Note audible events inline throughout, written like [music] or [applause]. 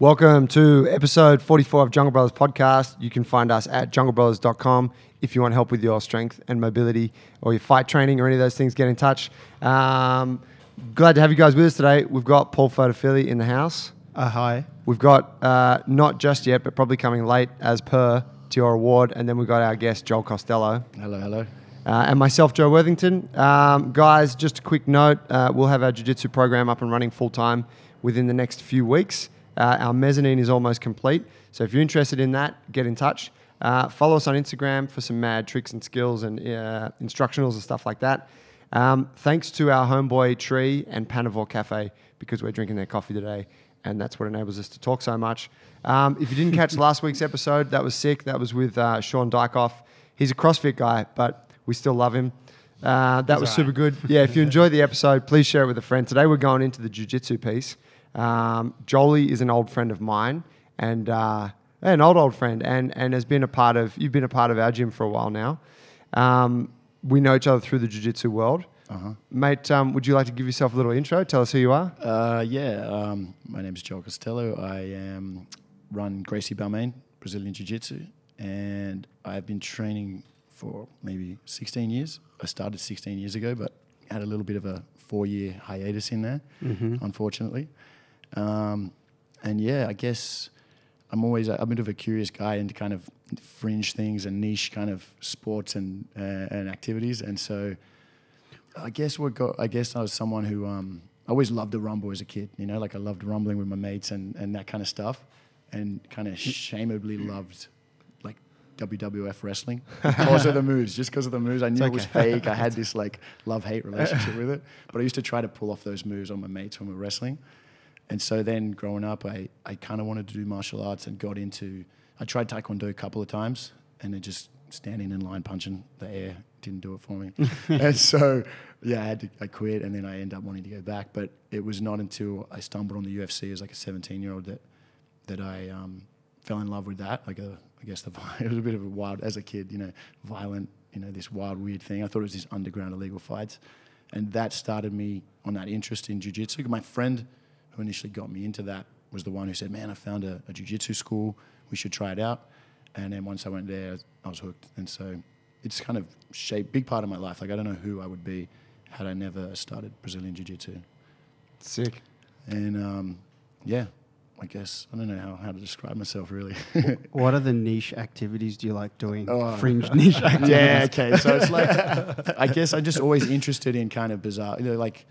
Welcome to episode 44 of Jungle Brothers podcast. You can find us at junglebrothers.com. If you want help with your strength and mobility or your fight training or any of those things, get in touch. Um, glad to have you guys with us today. We've got Paul Photophilia in the house. Uh, hi. We've got uh, not just yet, but probably coming late as per to your award. And then we've got our guest, Joel Costello. Hello, hello. Uh, and myself, Joe Worthington. Um, guys, just a quick note uh, we'll have our Jiu Jitsu program up and running full time within the next few weeks. Uh, our mezzanine is almost complete. So if you're interested in that, get in touch. Uh, follow us on Instagram for some mad tricks and skills and uh, instructionals and stuff like that. Um, thanks to our homeboy Tree and Panavore Cafe because we're drinking their coffee today, and that's what enables us to talk so much. Um, if you didn't catch [laughs] last week's episode, that was sick. That was with uh, Sean Dykoff. He's a CrossFit guy, but we still love him. Uh, that He's was all super good. Yeah, if you [laughs] enjoyed the episode, please share it with a friend. Today we're going into the jujitsu piece. Um, Jolie is an old friend of mine and uh, an old old friend, and and has been a part of. You've been a part of our gym for a while now. Um, we know each other through the jujitsu world, Uh-huh. mate. Um, would you like to give yourself a little intro? Tell us who you are. Uh, yeah, um, my name is Joel Costello. I um, run Gracie Balmain, Brazilian Jiu Jitsu, and I've been training for maybe 16 years. I started 16 years ago, but had a little bit of a four year hiatus in there, unfortunately. Um, and yeah, I guess I'm always I'm a bit of a curious guy into kind of fringe things and niche kind of sports and uh, and activities, and so I guess what got I guess I was someone who um, I always loved the rumble as a kid. You know, like I loved rumbling with my mates and and that kind of stuff, and kind of shameably loved like WWF wrestling because of the moves. Just because of the moves, I knew it was fake. I had this like love hate relationship with it, but I used to try to pull off those moves on my mates when we were wrestling. And so then growing up, I, I kind of wanted to do martial arts and got into, I tried Taekwondo a couple of times and it just standing in line punching the air didn't do it for me. [laughs] and so, yeah, I had to, I quit and then I ended up wanting to go back. But it was not until I stumbled on the UFC as like a 17 year old that, that I um, fell in love with that. Like a, I guess the, [laughs] it was a bit of a wild, as a kid, you know, violent, you know, this wild, weird thing. I thought it was these underground illegal fights. And that started me on that interest in jiu-jitsu. My friend who initially got me into that was the one who said, "Man, I found a, a jiu-jitsu school. We should try it out." And then once I went there, I was hooked. And so it's kind of shaped big part of my life. Like I don't know who I would be had I never started Brazilian jiu-jitsu. Sick. And um, yeah, I guess I don't know how, how to describe myself really. [laughs] What are the niche activities do you like doing? Oh. Fringe niche [laughs] activities. yeah, okay. So it's like, I guess I'm just always interested in kind of bizarre, you know, like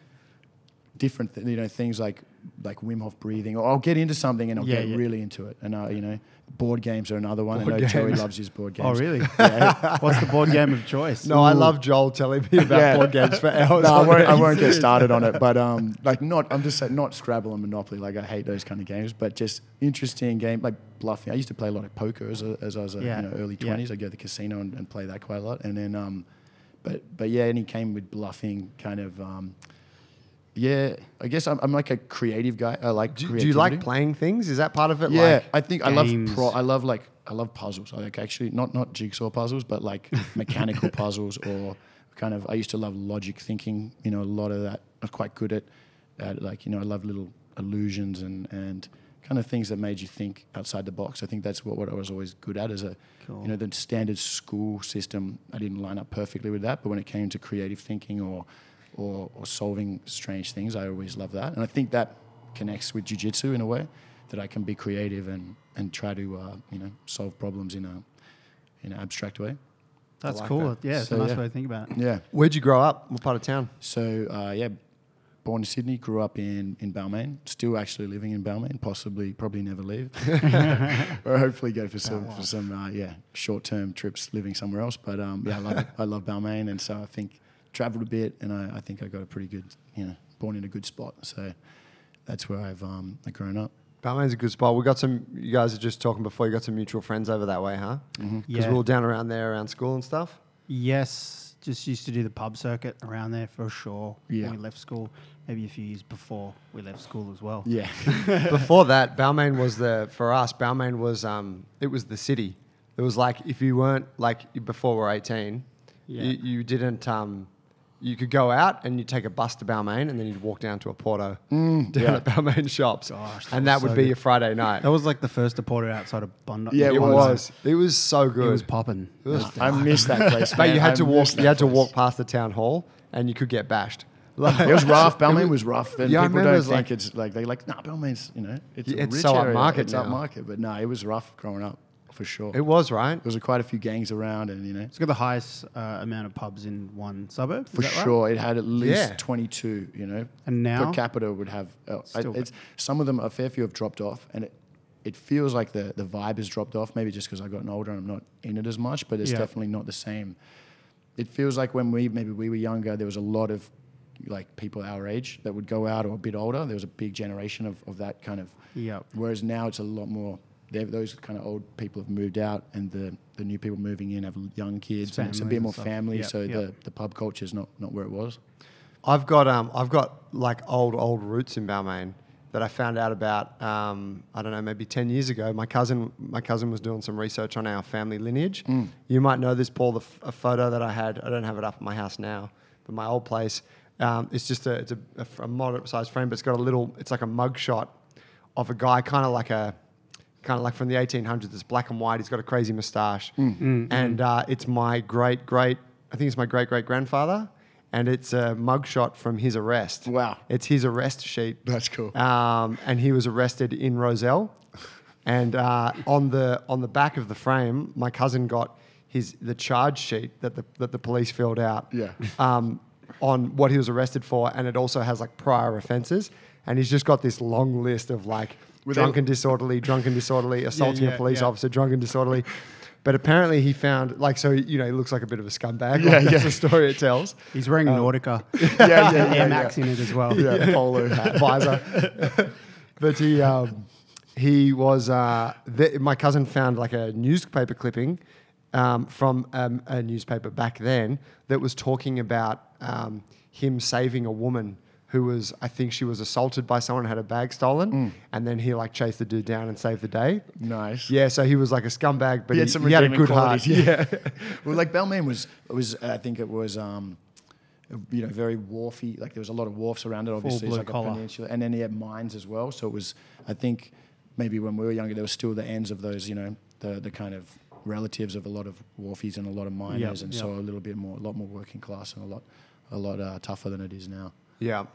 different, th- you know, things like like Wim Hof breathing. Or I'll get into something and I'll Yeah, get yeah. really into it. And uh, you know, board games are another one. Board I know Joey loves his board games. Oh, really? [laughs] Yeah. [laughs] What's the board game of choice? No, I love Joel telling me about Yeah. board games for [laughs] hours. no, I won't, I won't get started on it, but um, like not, I'm just saying not Scrabble and Monopoly. Like I hate those kind of games, but just interesting game like bluffing. I used to play a lot of poker as, a, as I was a, Yeah. you know early Yeah. twenties. I'd go to the casino and, and play that quite a lot, and then um, but but yeah, and he came with bluffing kind of um, yeah. I guess I'm, I'm like a creative guy. I like. Do, do you like playing things? Is that part of it? Yeah, Like, I think I love pro. I love like I love puzzles. I like actually not not jigsaw puzzles, but like [laughs] mechanical puzzles or kind of. I used to love logic thinking. You know, a lot of that. I was quite good at. at like you know, I love little illusions and and kind of things that made you think outside the box. I think that's what, what I was always good at as a. Cool. You know, the standard school system. I didn't line up perfectly with that, but when it came to creative thinking or or, or solving strange things, I always love that, and I think that connects with jujitsu in a way that I can be creative and and try to uh, you know solve problems in a in an abstract way. That's like cool. that. Yeah, it's So, a nice yeah. way to think about it. Yeah. Where'd you grow up? What part of town? So uh, yeah, born in Sydney, grew up in in Balmain. Still actually living in Balmain. Possibly, probably never leave. [laughs] or hopefully go for some for some uh, yeah short term trips living somewhere else. But um, yeah, I love it. I love Balmain, and so I think traveled a bit, and I, I think I got a pretty good you know born in a good spot. So that's where I've um, I've grown up. Balmain's a good spot. We got some. You guys are just talking before. You got some mutual friends over that way, huh? Mm-hmm. Because Yeah. we were down around there around school and stuff. Yes, just used to do the pub circuit around there for sure. Yeah. When we left school, maybe a few years before we left school as well. Yeah. [laughs] Before that, Balmain was the for us. Balmain was um, it was the city. It was like if you weren't like before we're eighteen, Yeah. you, you didn't um, you could go out and you'd take a bus to Balmain and then you'd walk down to a Porto [laughs] down Mm, yeah. at Balmain shops. Gosh, that and that would so be good. your Friday night. That was like the first deporter outside of Bondi. Yeah, it it was. was. It was so good. It was popping. I miss that place. [laughs] but you had I to walk. You that had to walk past the town hall, and you could get bashed. [laughs] Like, It was rough. Balmain was rough. And Yeah, people don't was think like- it's like they're like, nah, Balmain's you know, it's Yeah, a it's rich so area. upmarket It's now. upmarket, but no, it was rough growing up for sure. it was right. there was quite a few gangs around, and you know, It's got the highest uh, amount of pubs in one suburb. For that right? sure, it had at least Yeah. 22. You know, And now per capita would have. Uh, I- it's, some of them, a fair few have dropped off, and it, it feels like the the vibe has dropped off. Maybe just because I've gotten older and I'm not in it as much, but it's Yeah. definitely not the same. It feels like when we maybe we were younger, there was a lot of like people our age that would go out or a bit older. There was a big generation of, of that kind of. Yep. Whereas now it's a lot more. Those kind of old people have moved out, and the, the new people moving in have young kids, It's and it's a bit more family. Yep, so yep. the, the pub culture is not, not where it was. I've got um, I've got like old old roots in Balmain that I found out about. Um, I don't know, maybe ten years ago. My cousin, my cousin was doing some research on our family lineage. You might know this, Paul. The f- a photo that I had. I don't have it up at my house now, but my old place. Um, it's just a it's a, a, a moderate sized frame, but it's got a little. It's like a mug shot of a guy, kind of like a kind of like from the 1800s. It's black and white. He's got a crazy moustache, and uh, it's my great great. I think it's my great great grandfather, and it's a mugshot from his arrest. Wow. It's his arrest sheet. That's cool. Um, and he was arrested in Rozelle, and uh, on the on the back of the frame, my cousin got his the charge sheet that the that the police filled out. Yeah. Um, on what he was arrested for, and it also has like prior offences, and he's just got this long list of like Were they- drunken disorderly, drunken disorderly, assaulting yeah, a police yeah. officer, drunken disorderly. But apparently he found like so you know he looks like a bit of a scumbag. Yeah, like, That's yeah. the story it tells. He's wearing Nautica. [laughs] yeah, yeah, Air yeah, Max yeah. in it as well. Yeah, polo hat. [laughs] visor. but he um, he was uh, the, my cousin found like a newspaper clipping um, from um, a newspaper back then that was talking about um, him saving a woman who was I think she was assaulted by someone had a bag stolen Mm. and then he like chased the dude down and saved the day. Nice. Yeah, so he was like a scumbag, but he he, had some he had a good heart. Yeah. [laughs] well, like Balmain was was I think it was um, you know very wharfy. Like there was a lot of wharfs around it. Obviously, blue it's like collar. a peninsula, and then he had mines as well. So it was I think maybe when we were younger, there was still the ends of those. You know the the kind of relatives of a lot of wharfies and a lot of miners, and so a little bit more, a lot more working class and a lot a lot uh, tougher than it is now. Yeah.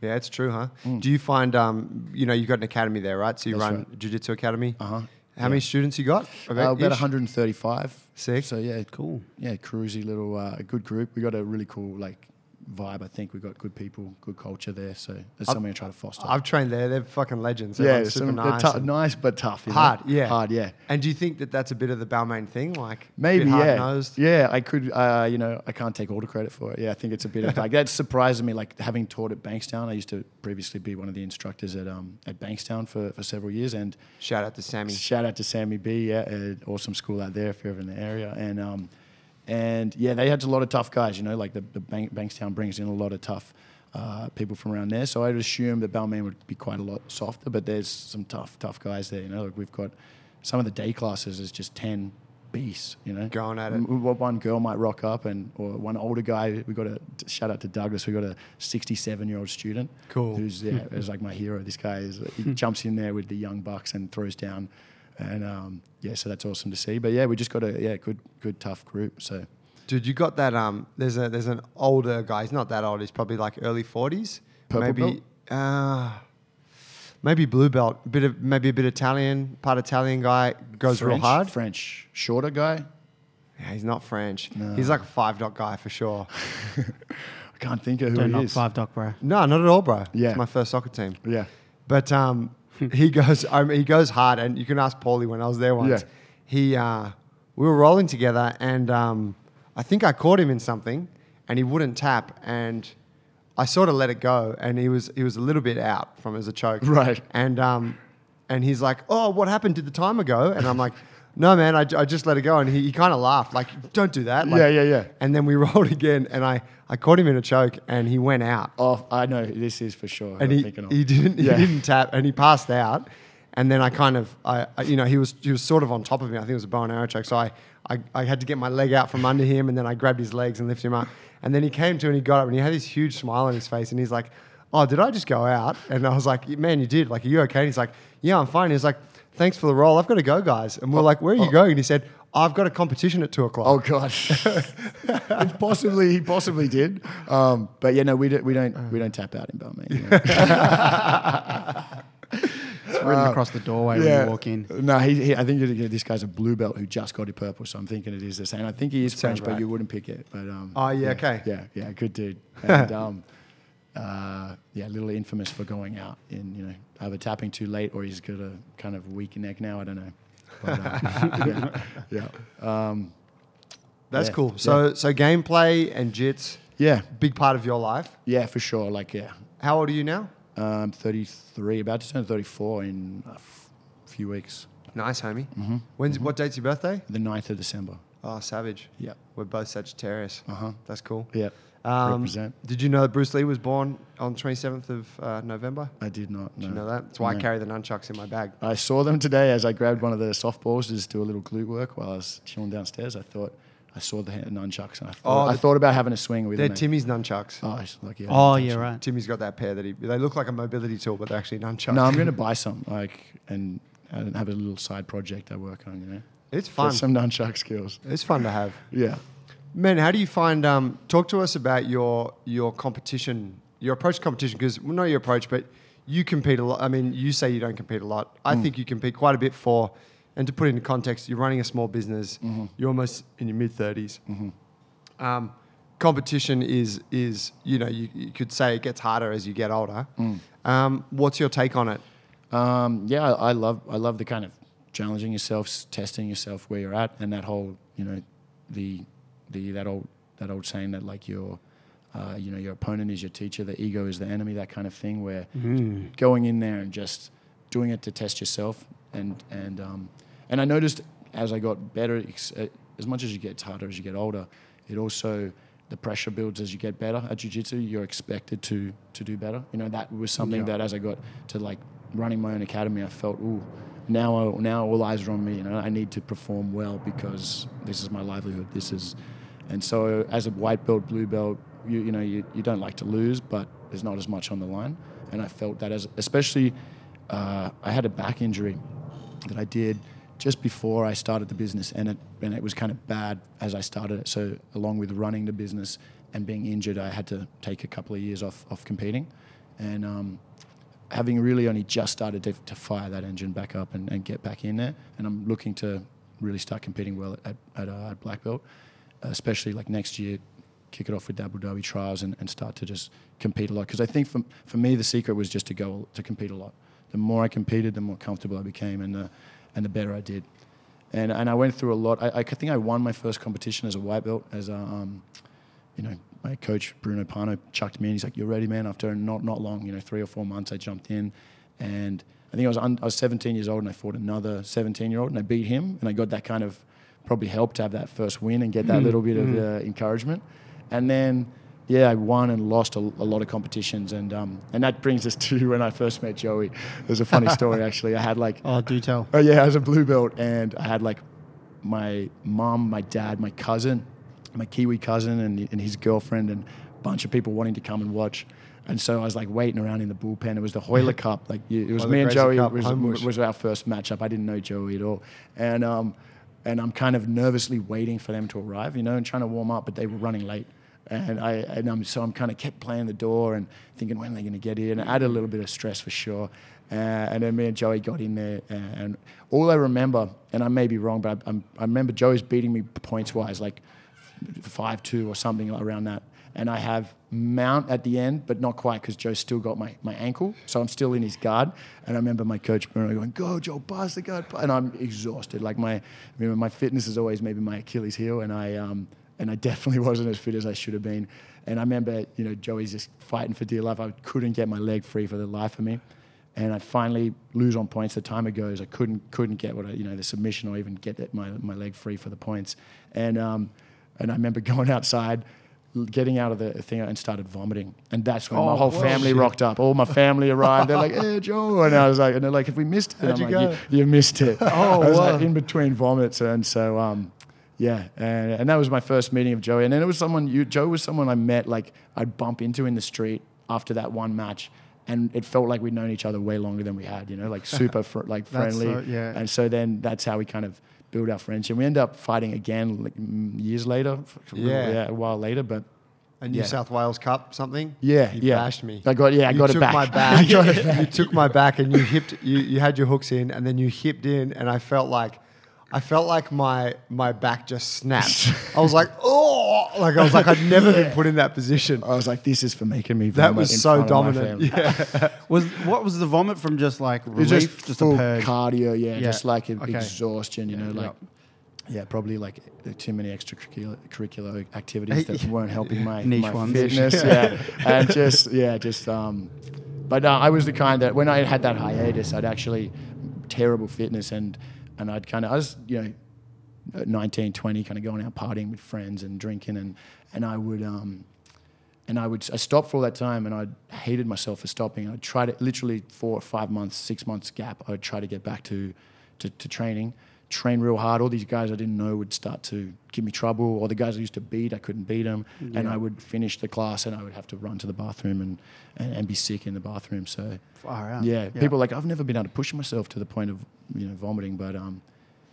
Yeah, it's true, huh? Do you find, um, you know, you've got an academy there, right? So you Mm. That's run Jiu-Jitsu Academy. Uh-huh. How many students you got? Uh, about 135. Sick. So yeah, Cool. yeah, cruisy little, uh, good group. We got a really cool like vibe. I think we've got good people, good culture there. So that's I've- something I try to foster. I've trained there. They're fucking legends. yeah, super some- they're nice. and nice but tough. you know? hard, yeah. hard, yeah. And do you think that that's a bit of the Balmain thing? Like, Maybe, yeah, yeah. I could, uh, you know, I can't take all the credit for it. Yeah, I think it's a bit of like that surprised me. Like having taught at Bankstown, I used to previously be one of the instructors at um, at Bankstown for, for several years, and Shout out to Sammy. Shout out to Sammy B, yeah, awesome school out there if you're ever in the area. And um, and yeah, they had a lot of tough guys. You know, like the, the Bank, Bankstown brings in a lot of tough uh, people from around there. So I'd assume that Balmain would be quite a lot softer, but there's some tough tough guys there. You know, like we've got some of the day classes is just ten beasts. You know, Going at it. One girl might rock up, and or one older guy. We got a shout out to Douglas. We got a 67 year old student. Cool. Who's yeah, [laughs] is like my hero. This guy is he jumps in there with the young bucks and throws down, and um, yeah, so that's awesome to see. But yeah, we just got a yeah good good tough group. So Dude, you got that? Um, there's a there's an older guy. He's not that old. He's probably like early forties. Purple maybe, uh, maybe blue belt. Bit of maybe a bit Italian, part Italian guy goes real French- hard. French shorter guy. Yeah, he's not French. No. He's like a five dot guy for sure. [laughs] I can't think of who Don't he is. five doc, bro. No, not at all, bro. Yeah. It's my first soccer team. Yeah. But um, he goes, I mean, he goes hard, and you can ask Paulie when I was there once. Yeah. He, uh, we were rolling together, and um, I think I caught him in something, and he wouldn't tap, and I sort of let it go, and he was he was a little bit out from as a choke, Right. And um, and he's like, "Oh, what happened? Did the timer go?" And I'm like. No man, I, I just let it go, and he, he kind of laughed, like, "Don't do that." Like, Yeah, yeah, yeah. And then we [laughs] rolled again, and I, I caught him in a choke, and he went out Oh, I know this is for sure. and he, he didn't Yeah. he didn't tap and he passed out And then I kind of, I, I, you know, he was he was sort of on top of me. I think it was a bow and arrow choke. So I, I, I had to get my leg out from under him, and then I grabbed his legs and lifted him up. And then he came to and he got up and he had this huge smile on his face, and he's like, "Oh, did I just go out?" And I was like, "Man, you did. Like, are you okay?" And he's like, "Yeah, I'm fine." He's like, "Thanks for the role. I've got to go, guys." And we're like, "Where are you going?" And he said, "I've got a competition at two o'clock." Oh gosh, [laughs] It possibly he possibly did, um, but yeah, no, we don't we don't we don't tap out in Balmain. You know? [laughs] [laughs] It's written across the doorway when you walk in. No, he, he, I think it- this guy's a blue belt who just got a purple, so I'm thinking it is the same. I think he is Sounds French, right. but you wouldn't pick it. But um, Oh, yeah, okay. yeah, yeah, good dude, and um, uh, yeah, a little infamous for going out in you know either tapping too late or he's got a kind of weak neck now. I don't know. But, uh, [laughs] yeah, yeah. Um, That's Yeah, cool. So so gameplay and jits, yeah, big part of your life. yeah, for sure. Like, yeah, How old are you now? um, 33, about to turn 34 in a f- few weeks. Nice, homie. Mm-hmm. When's what date's your birthday? The 9th of December. Oh, savage. Yeah, We're both Sagittarius. uh huh. That's cool. Yeah, Um, represent. Did you know that Bruce Lee was born on 27th of uh, November? I did not. Did know. you know that? That's why I carry the nunchucks in my bag. I saw them today as I grabbed one of the softballs to just do a little glute work while I was chilling downstairs. I thought I saw the nunchucks and I thought, Oh, I thought about having a swing with them. They're. Timmy's nunchucks. Oh, it's like, yeah, Oh, yeah, right. Timmy's got that pair that he. They look like a mobility tool, but they're actually nunchucks. No, I'm going [laughs] to buy some like and and have a little side project I work on. You know, It's Get fun. some nunchuck skills. It's fun to have. Yeah. Man, how do you find? Um, talk to us about your your competition, your approach to competition. Because well, not your approach, but you compete a lot. I mean, you say you don't compete a lot. I Mm. think you compete quite a bit for. And to put it into context, you're running a small business. Mm-hmm. You're almost in your mid 30s. Um, competition is is you know you, you could say it gets harder as you get older. Mm. Um, what's your take on it? Um, yeah, I I love I love the kind of challenging yourself, testing yourself where you're at, and that whole you know the the that old that old saying that like your uh, you know your opponent is your teacher, the ego is the enemy, that kind of thing. Where going in there and just doing it to test yourself, and and um, and I noticed as I got better, uh, as much as you get harder as you get older, it also the pressure builds as you get better at jiu-jitsu you're expected to to do better you know that was something Yeah. that as i got to like running my own academy i felt ooh now I, now all eyes are on me you know i need to perform well because this is my livelihood this is and so as a white belt blue belt you you know you, you don't like to lose but there's not as much on the line. And i felt that as especially uh, i had a back injury that I did just before I started the business, and it and it was kind of bad as I started it. So along with running the business and being injured, I had to take a couple of years off off competing, and um, having really only just started to, to fire that engine back up and, and get back in there, and I'm looking to really start competing well at at, uh, at black belt, especially like next year. Kick it off with Abu Dhabi trials and, and start to just compete a lot. Because I think for, for me, the secret was just to go to compete a lot the more I competed, the more comfortable I became, and the and the better I did. And and I went through a lot. I, I think I won my first competition as a white belt. As a, um, you know, my coach Bruno Panno chucked me in. He's like, "You're ready, man." After not not long, you know, three or four months, I jumped in, and I think I was un, I was 17 years old, and I fought another 17 year old, and I beat him, and I got that kind of probably helped to have that first win and get that little bit of uh, encouragement, and then yeah, I won and lost a, a lot of competitions, and um, and that brings us [laughs] to when I first met Joey. There's a funny [laughs] story actually. I had like, Oh, do tell. oh yeah, I was a blue belt, and I had like my mom, my dad, my cousin, my Kiwi cousin, and, and his girlfriend, and a bunch of people wanting to come and watch. And so I was like waiting around in the bullpen. It was the Hoyler [laughs] Cup. Like it was Hoyler me and Joey. Cup, was, was our first matchup. I didn't know Joey at all, and um, and I'm kind of nervously waiting for them to arrive, you know, and trying to warm up, but they were running late. And I and I'm, so I'm kind of kept playing the door and thinking when are they going to get and I had a little bit of stress for sure. Uh, and then me and Joey got in there, and, all I remember, and I may be wrong, but I, I remember Joey's beating me points wise, like five two or something around that. And I have mount at the end, but not quite because Joe still got my, my ankle, so I'm still in his guard. And I remember my coach Bruno going, "Go, Joe, pass the guard," and I'm exhausted. Like my, I mean, my fitness is always maybe my Achilles heel, and I um, and I definitely [laughs] wasn't as fit as I should have been. And I remember, you know, Joey's just fighting for dear life. I couldn't get my leg free for the life of me. And I finally lose on points. The timer goes. I couldn't couldn't get what I, you know the submission or even get my my leg free for the points. And um, and I remember [laughs] going outside, getting out of the thing and started vomiting, and that's when my Oh, whole whoa, family shit. rocked up. All my family [laughs] arrived. They're like, "Hey, Joe," and I was like, "And they're like, have we missed it?" And How'd I'm you like, go? You, you missed it. [laughs] Oh, I was wow. like in between vomits, and so um, yeah, and, and that was my first meeting of Joey. And then it was someone you Joe was someone I met like I'd bump into in the street after that one match. And it felt like we'd known each other way longer than we had, you know, like super fr- like [laughs] friendly. so- yeah. And so then that's how we kind of built our friendship. We end up fighting again like, years later, Yeah. yeah, a while later. But A New Yeah. South Wales Cup something. yeah, You yeah, bashed me. I got yeah, I you got took it back. my [laughs] back. you took my back, and you hipped. You, you had your hooks in, and then you hipped in, and I felt like, I felt like my my back just snapped. [laughs] I was like, oh, like I was like I'd never been put in that position. I was like, this is for making me. That was in so front dominant. Yeah, [laughs] Was what was the vomit from? Just like It was relief, just, just, full a purge. cardio, yeah, Yeah. just like Okay. exhaustion, you know, Yeah. like yeah, probably like too many extracurricular activities that weren't helping my, Niche my ones. fitness, [laughs] yeah, and just yeah, just um, but uh, I was the kind that when I had that hiatus, I'd actually terrible fitness and and I'd kind of I was you know at 19, 20, kind of going out partying with friends and drinking and and I would um. And I would I stopped for all that time, and I hated myself for stopping. I tried to literally four or five months, six months gap. I'd try to get back to, to, to training, train real hard. All these guys I didn't know would start to give me trouble, or the guys I used to beat, I couldn't beat them. And I would finish the class, and I would have to run to the bathroom and, and, and be sick in the bathroom. So Far out. yeah, people like I've never been able to push myself to the point of you know vomiting, but um,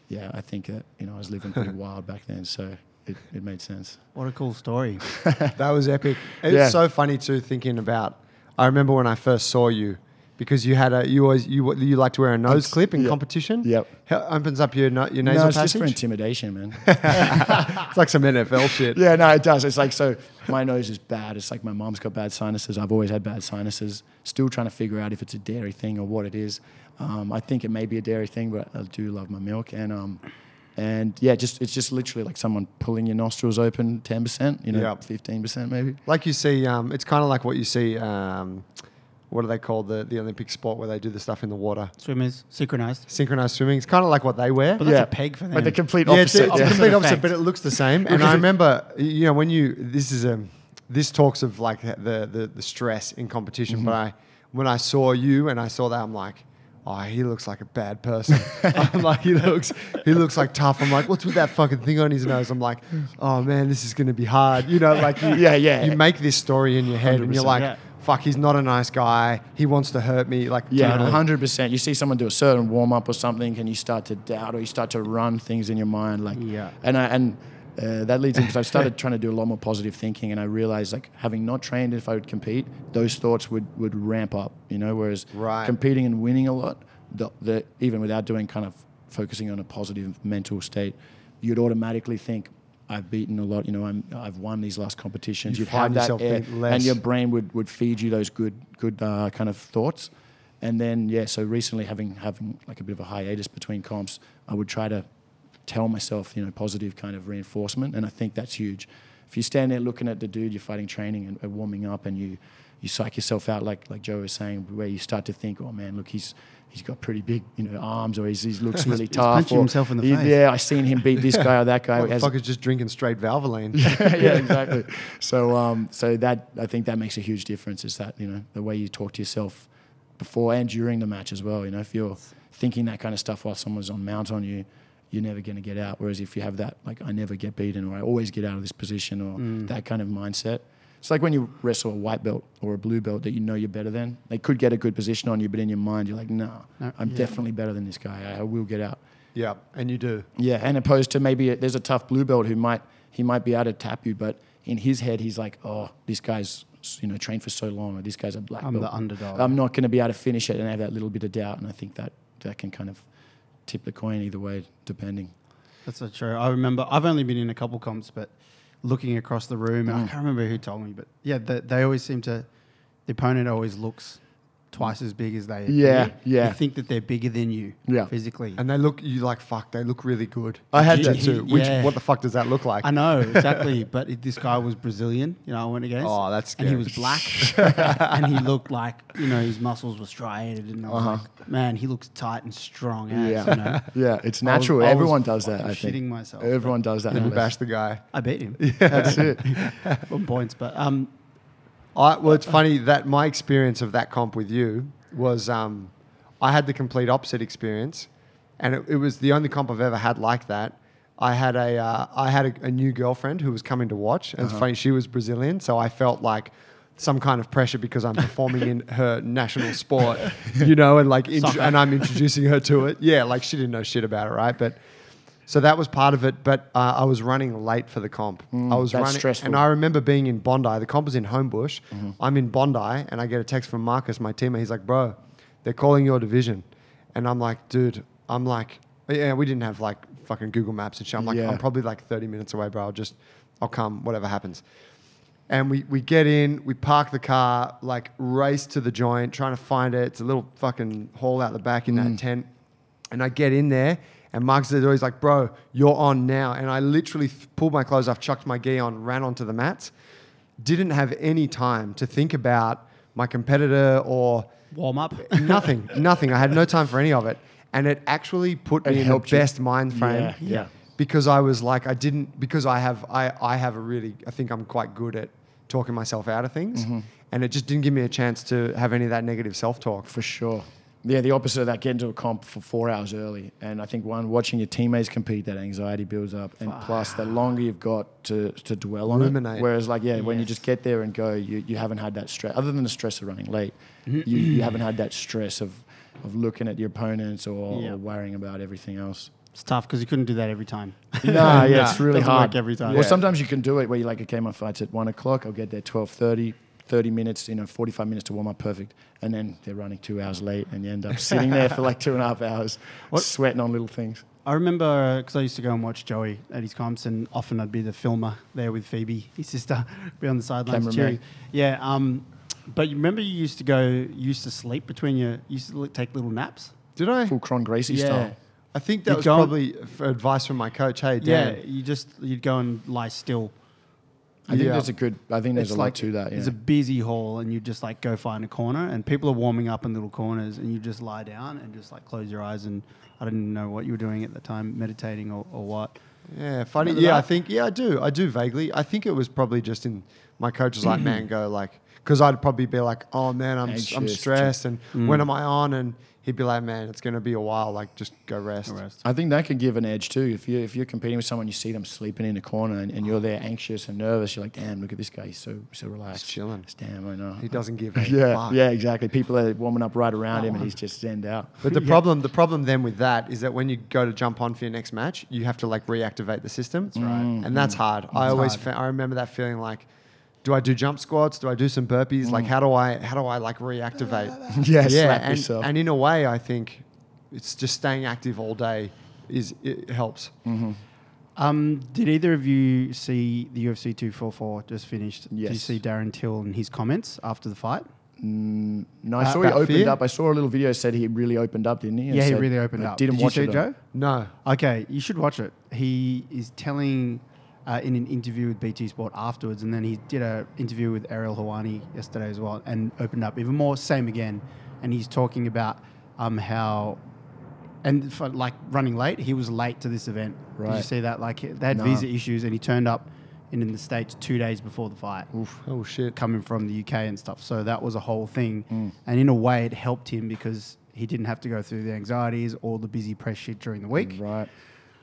yeah, I think that you know I was living pretty [laughs] wild back then, so it, it made sense. What a cool story. [laughs] that was epic. It's Yeah. so funny too, thinking about. I remember when I first saw you, because you had a you always you you like to wear a nose It's- clip in yeah. competition. Yep. How- opens up your no, your nasal no, it's just for intimidation, man. [laughs] it's like some NFL shit. Yeah, no, it does. It's like so. My nose is bad. It's like my mom's got bad sinuses. I've always had bad sinuses. Still trying to figure out if it's a dairy thing or what it is. Um, I think it may be a dairy thing, but I do love my milk. And um, and yeah, just it's just literally like someone pulling your nostrils open ten percent. You know, Yep. fifteen percent maybe. Like you see, um, it's kind of like what you see. Um, what do they call the the Olympic sport where they do the stuff in the water? Swimmers synchronized. Synchronized swimming. It's kind of like what they wear. But that's a peg for them. But the complete yeah, it's, opposite. it's yeah. a complete opposite, but it looks the same. And I remember, you know, when you this is a this talks of like the the, the stress in competition. Mm-hmm. But I when I saw you and I saw that, I'm like. Oh, he looks like a bad person. [laughs] I'm like, he looks, he looks like tough. I'm like, what's with that fucking thing on his nose? I'm like, oh man, this is gonna be hard. You know, like, you, [laughs] Yeah, yeah. You make this story in your head, and you're like, yeah. Fuck, he's not a nice guy. He wants to hurt me. Like, Yeah, hundred percent. You see someone do a certain warm up or something, and you start to doubt, or you start to run things in your mind, like Yeah. And I, and uh, that leads into I started [laughs] trying to do a lot more positive thinking, and I realized like having not trained, if I would compete, those thoughts would would ramp up, you know. Whereas Right. competing and winning a lot, the, the even without doing kind of focusing on a positive mental state, you'd automatically think. I've beaten a lot, you know. I'm, I've won these last competitions. You have find that, yourself air, less- and your brain would, would feed you those good good uh, kind of thoughts. And then yeah, so recently having having like a bit of a hiatus between comps, I would try to tell myself you know positive kind of reinforcement, and I think that's huge. If you stand there looking at the dude you're fighting training and, and warming up, and you you psych yourself out like like Joe was saying, where you start to think, oh man, look he's he's got pretty big you know arms, or he's, he looks [laughs] really He's tough. punching or himself in the he- face. Yeah, I seen him beat this guy or that [laughs] guy. has- Motherfucker's just drinking straight Valvoline. [laughs] yeah, exactly. So, um, so that I think that makes a huge difference. Is that you know the way you talk to yourself before and during the match as well. You know, if you're thinking that kind of stuff while someone's on mount on you, you're never going to get out. Whereas if you have that, like I never get beaten, or I always get out of this position, or that kind of mindset. It's like when you wrestle a white belt or a blue belt that you know you're better than. They could get a good position on you, but in your mind you're like, no, No, I'm yeah. definitely better than this guy. I, I will get out. yeah, and you do. Yeah, and opposed to maybe a, there's a tough blue belt who might he might be able to tap you, but in his head he's like, oh, this guy's you know trained for so long, or this guy's a black I'm belt. the underdog. I'm not going to be able to finish it, and have that little bit of doubt, and I think that that can kind of tip the coin either way, depending. That's so true. I remember I've only been in a couple comps, but looking across the room, Mm. I can't remember who told me, but yeah, they, they always seem to. The opponent always looks twice as big as they Yeah, appear, yeah. You think that they're bigger than you Yeah. physically. And they look, you like, fuck, they look really good. I had He- that he- Jiu-jitsu, Which, yeah. what the fuck does that look like? I know [laughs] exactly, but it- this guy was Brazilian. You know, I went against. Oh, that's good. and he scary. was black, [laughs] and he looked like you know his muscles were striated, and I was like, man, he looks tight and strong. As, Yeah. you know? [laughs] Yeah, it's I was- natural. I was Everyone does that. fucking I think. shitting myself, Everyone does that. you unless- bash the guy. I beat him. That's it. on points, but um, I, well, it's funny that my experience of that comp with you was um, I had the complete opposite experience, and it, it was the only comp I've ever had like that. I had a uh, I had a, a new girlfriend who was coming to watch, and it's funny she was Brazilian, so I felt like some kind of pressure because I'm performing in [laughs] her national sport, you know, and like int- and I'm introducing her to it. Yeah, like she didn't know shit about it, right? But so that was part of it. But uh, I was running late for the comp. Mm, I was that's running, stressful. and I remember being in Bondi. The comp was in Homebush. Mm-hmm. I'm in Bondi, and I get a text from Marcus, my teammate. He's like, "Bro, they're calling your division," and I'm like, "Dude, I'm like, yeah, we didn't have like fucking Google Maps and shit. I'm like, Yeah. I'm probably like 30 minutes away, bro. I'll just, I'll come, whatever happens." And we, we get in, we park the car, like race to the joint, trying to find it. It's a little fucking hall out the back in that mm. tent. And I get in there, and Mark says, he's like, bro, you're on now. And I literally th- pulled my clothes off, chucked my gi on, ran onto the mats. Didn't have any time to think about my competitor or warm up. [laughs] nothing, nothing. I had no time for any of it. And it actually put It me in the helped you. best mind frame Yeah, yeah. because I was like, I didn't, because I have, I, I have a really, I think I'm quite good at talking myself out of things. Mm-hmm. And it just didn't give me a chance to have any of that negative self talk. For sure. Yeah, the opposite of that, get into a comp for four hours early. And I think one, watching your teammates compete, that anxiety builds up. And plus, the longer you've got to, to dwell on Ruminate. it. Whereas, like, yeah, when you just get there and go, you, you haven't had that stress, other than the stress of running late, you, [clears throat] you haven't had that stress of, of looking at your opponents or, Yeah. or worrying about everything else. It's tough because you couldn't do that every time. [laughs] Nah, yeah, it's [laughs] really hard. work every time. Or Yeah. sometimes you can do it where you're like, okay, my fight's at one o'clock. I'll get there twelve thirty. 30 minutes, you know, 45 minutes to warm up perfect. And then they're running two hours late and you end up sitting there for like two and a half hours, [laughs] What- sweating on little things. I remember because I used to go and watch Joey at his comps, and often I'd be the filmer there with Phoebe, [laughs] his sister, [laughs] be on the sidelines Cameraman. cheering. Yeah. Um, but you remember you used to go, you used to sleep between your, you used to take little naps. Did I? Full Kron Gracie Yeah. style. I think that You was probably for advice from my coach. Hey, Yeah. You just you'd go and lie still. I think Yeah. there's a good, I think there's It's a like lot to that. Yeah. It's a busy hall, and you just like go find a corner, and people are warming up in little corners, and you just lie down and just like close your eyes. And I didn't know what you were doing at the time, meditating or, or what. Yeah, funny. Remember Yeah, I think yeah, I do. I do vaguely. I think it was probably just in my coach was like, man, [clears throat] go like, because I'd probably be like, oh man, I'm I'm stressed, and Mm. when am I on? And he'd be like, man, it's gonna be a while. Like, just go rest. The rest. I think that could give an edge too. If you if you're competing with someone, you see them sleeping in a corner, and, and you're there anxious and nervous. You're like, damn, look at this guy. He's so so relaxed. Just chilling. Damn, I know. He doesn't give [laughs] a Yeah, fuck. yeah, exactly. People are warming up right around him, and he's just zenned out. But the [laughs] problem, the problem then with that is that when you go to jump on for your next match, you have to like reactivate the system. That's right. And that's mm. hard. I always, hard. Fa- I remember that feeling like, do I do jump squats? Do I do some burpees? Like, how do I, how do I like reactivate? [laughs] Yeah, slap and, yourself. and in a way, I think it's just staying active all day is it helps. Um, did either of you see the UFC 244 just finished? Yes. Did you see Darren Till and his comments after the fight? Mm, no, I Uh, saw he opened fear? up. I saw a little video said he really opened up, didn't he? And yeah, he really opened up. Didn't Did watch you see it, it. Joe? No. Okay, you should watch it. He is telling uh, in an interview with BT Sport afterwards, and then he did an interview with Ariel Helwani yesterday as well, and opened up even more. Same again, and he's talking about um, how. And for like running late, he was late to this event. Did you see that? Like they had No. visa issues, and he turned up in, in the states two days before the fight Oh shit. coming from the UK and stuff. So that was a whole thing. Mm. And in a way, it helped him because he didn't have to go through the anxieties or the busy press shit during the week. Right.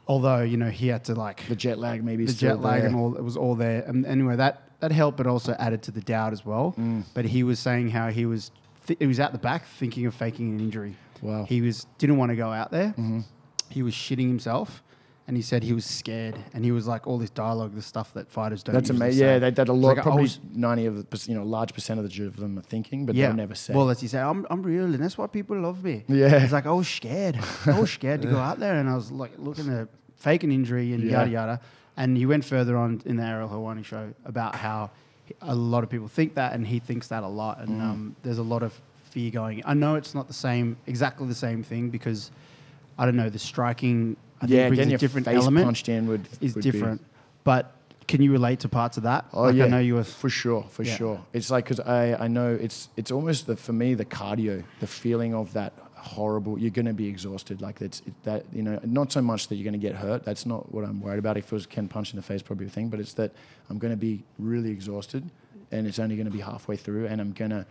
Although, you know, he had to like The jet lag maybe. the still jet lag there. and all, it was all there. And anyway, that, that helped, but also added to the doubt as well. Mm. But he was saying how he was, th- he was at the back thinking of faking an injury. Wow. He was, didn't want to go out there. Mm-hmm. He was shitting himself. And he said he was scared, and he was like all this dialogue, the stuff that fighters don't. That's amazing. say. Yeah, they that a lot, like, probably was- ninety of the, you know, large percent of the of them are thinking, but yeah. they'll never say. Well, as he said, I'm, I'm real, and that's why people love me. Yeah. It's like I was scared. I was scared to go [laughs] out there, and I was like looking to fake an injury and Yeah. yada yada. And he went further on in the Ariel Helwani show about how a lot of people think that, and he thinks that a lot. Mm. And um, there's a lot of fear going? I know it's not the same, exactly the same thing because I don't know the striking. I yeah, think brings a different face element punched in would is would be- different. But can you relate to parts of that? Oh like yeah, I know you were. for sure, for Yeah. sure. It's like because I I know it's it's almost the for me the cardio, the feeling of that horrible. You're going to be exhausted. Like that's it, that you know not so much that you're going to get hurt. That's not what I'm worried about. If it was Ken punch in the face, probably a thing. But it's that I'm going to be really exhausted, and it's only going to be halfway through, and I'm going to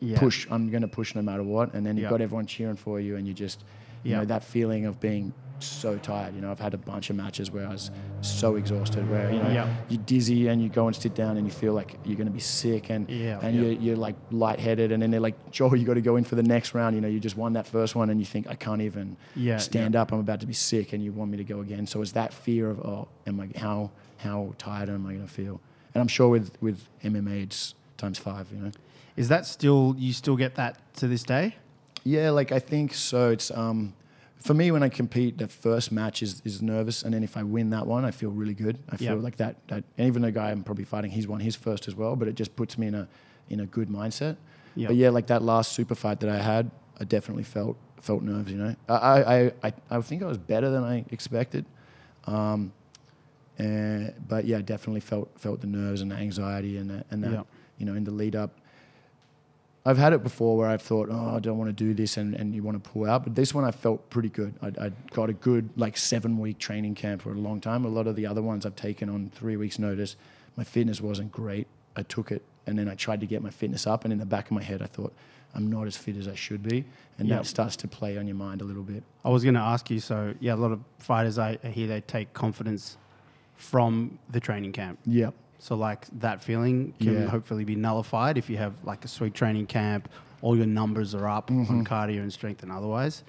Yeah. push. I'm going to push no matter what, and then you've Yeah. got everyone cheering for you, and you just you Yeah. know that feeling of being so tired. You know, I've had a bunch of matches where I was so exhausted, where you know Yeah. you're dizzy and you go and sit down and you feel like you're going to be sick and Yeah. and Yeah. You're, you're like lightheaded and then they're like Joe you got to go in for the next round you know you just won that first one and you think I can't even Yeah, stand up I'm about to be sick and you want me to go again so it's that fear of oh am I how how tired am I going to feel and I'm sure with with MMA it's times five you know Is that still you still get that to this day? Yeah, like I think so. It's um, for me when I compete, the first match is, is nervous, and then if I win that one, I feel really good. I feel Yeah. like that. That and even the guy I'm probably fighting, he's won his first as well, but it just puts me in a in a good mindset. Yeah. But yeah, like that last super fight that I had, I definitely felt felt nerves. You know, I I I, I, think I was better than I expected. Um, and, but yeah, definitely felt felt the nerves and the anxiety and that, and that Yeah. you know in the lead up. I've had it before where I've thought, oh, I don't want to do this, and, and you want to pull out. But this one, I felt pretty good. I'd, I'd got a good like seven week training camp for a long time. A lot of the other ones I've taken on three weeks' notice. My fitness wasn't great. I took it, and then I tried to get my fitness up. And in the back of my head, I thought, I'm not as fit as I should be, and Yeah. that starts to play on your mind a little bit. I was going to ask you. So yeah, a lot of fighters I I hear they take confidence from the training camp. Yeah. So like that feeling can Yeah. hopefully be nullified if you have like a sweet training camp, all your numbers are up Mm-hmm. on cardio and strength and otherwise.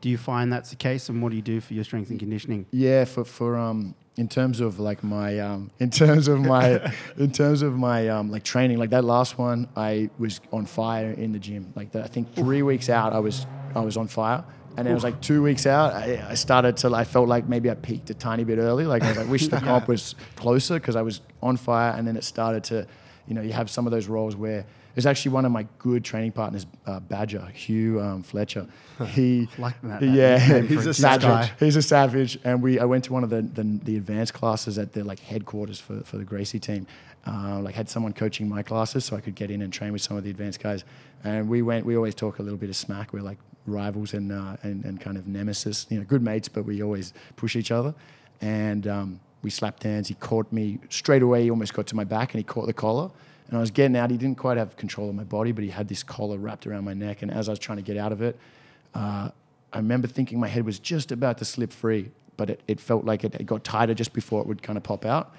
Do you find that's the case, and what do you do for your strength and conditioning? Yeah, for for um in terms of like my um [laughs] in terms of my [laughs] in terms of my um like training like that last one I was on fire in the gym like that I think three weeks out I was I was on fire and then it was like two weeks out I, I started to I felt like maybe I peaked a tiny bit early like I was like wish the [laughs] comp was closer because I was on fire and then it started to you know you have some of those roles where it's actually one of my good training partners, uh, Badger Hugh um, Fletcher. [laughs] He, Like that- yeah, He's a savage. He's a savage, and we I went to one of the the, the advanced classes at the like headquarters for, for the Gracie team. Uh, like had someone coaching my classes, so I could get in and train with some of the advanced guys. And we went. We always talk a little bit of smack. We're like rivals and uh, and, and kind of nemesis. You know, good mates, but we always push each other. And um, we slapped hands. He caught me straight away. He almost got to my back, and he caught the collar. And I was getting out. He didn't quite have control of my body, but he had this collar wrapped around my neck. And as I was trying to get out of it, uh, I remember thinking my head was just about to slip free, but it, it felt like it, it got tighter just before it would kind of pop out.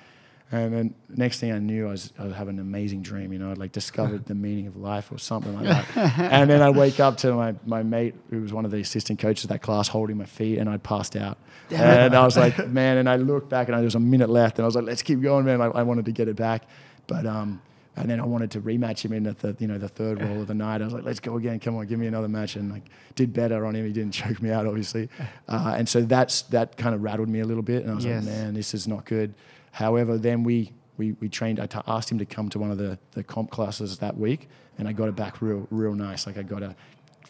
And then next thing I knew, I was, I having an amazing dream. You know, I'd like discovered the meaning of life or something like that. [laughs] and then I'd wake up to my, my mate, who was one of the assistant coaches of that class, holding my feet, and I'd passed out. and I was like, man, and I looked back, and there was a minute left, and I was like, let's keep going, man. I, I wanted to get it back, but um, and then I wanted to rematch him in at the you know the third roll of the night. I was like, let's go again. Come on, give me another match. And like did better on him. He didn't [laughs] choke me out, obviously. Uh, and so that's that kind of rattled me a little bit. And I was Yes. like, man, this is not good. However, then we we, we trained. I t- asked him to come to one of the, the comp classes that week, and I got it back real real nice. Like I got a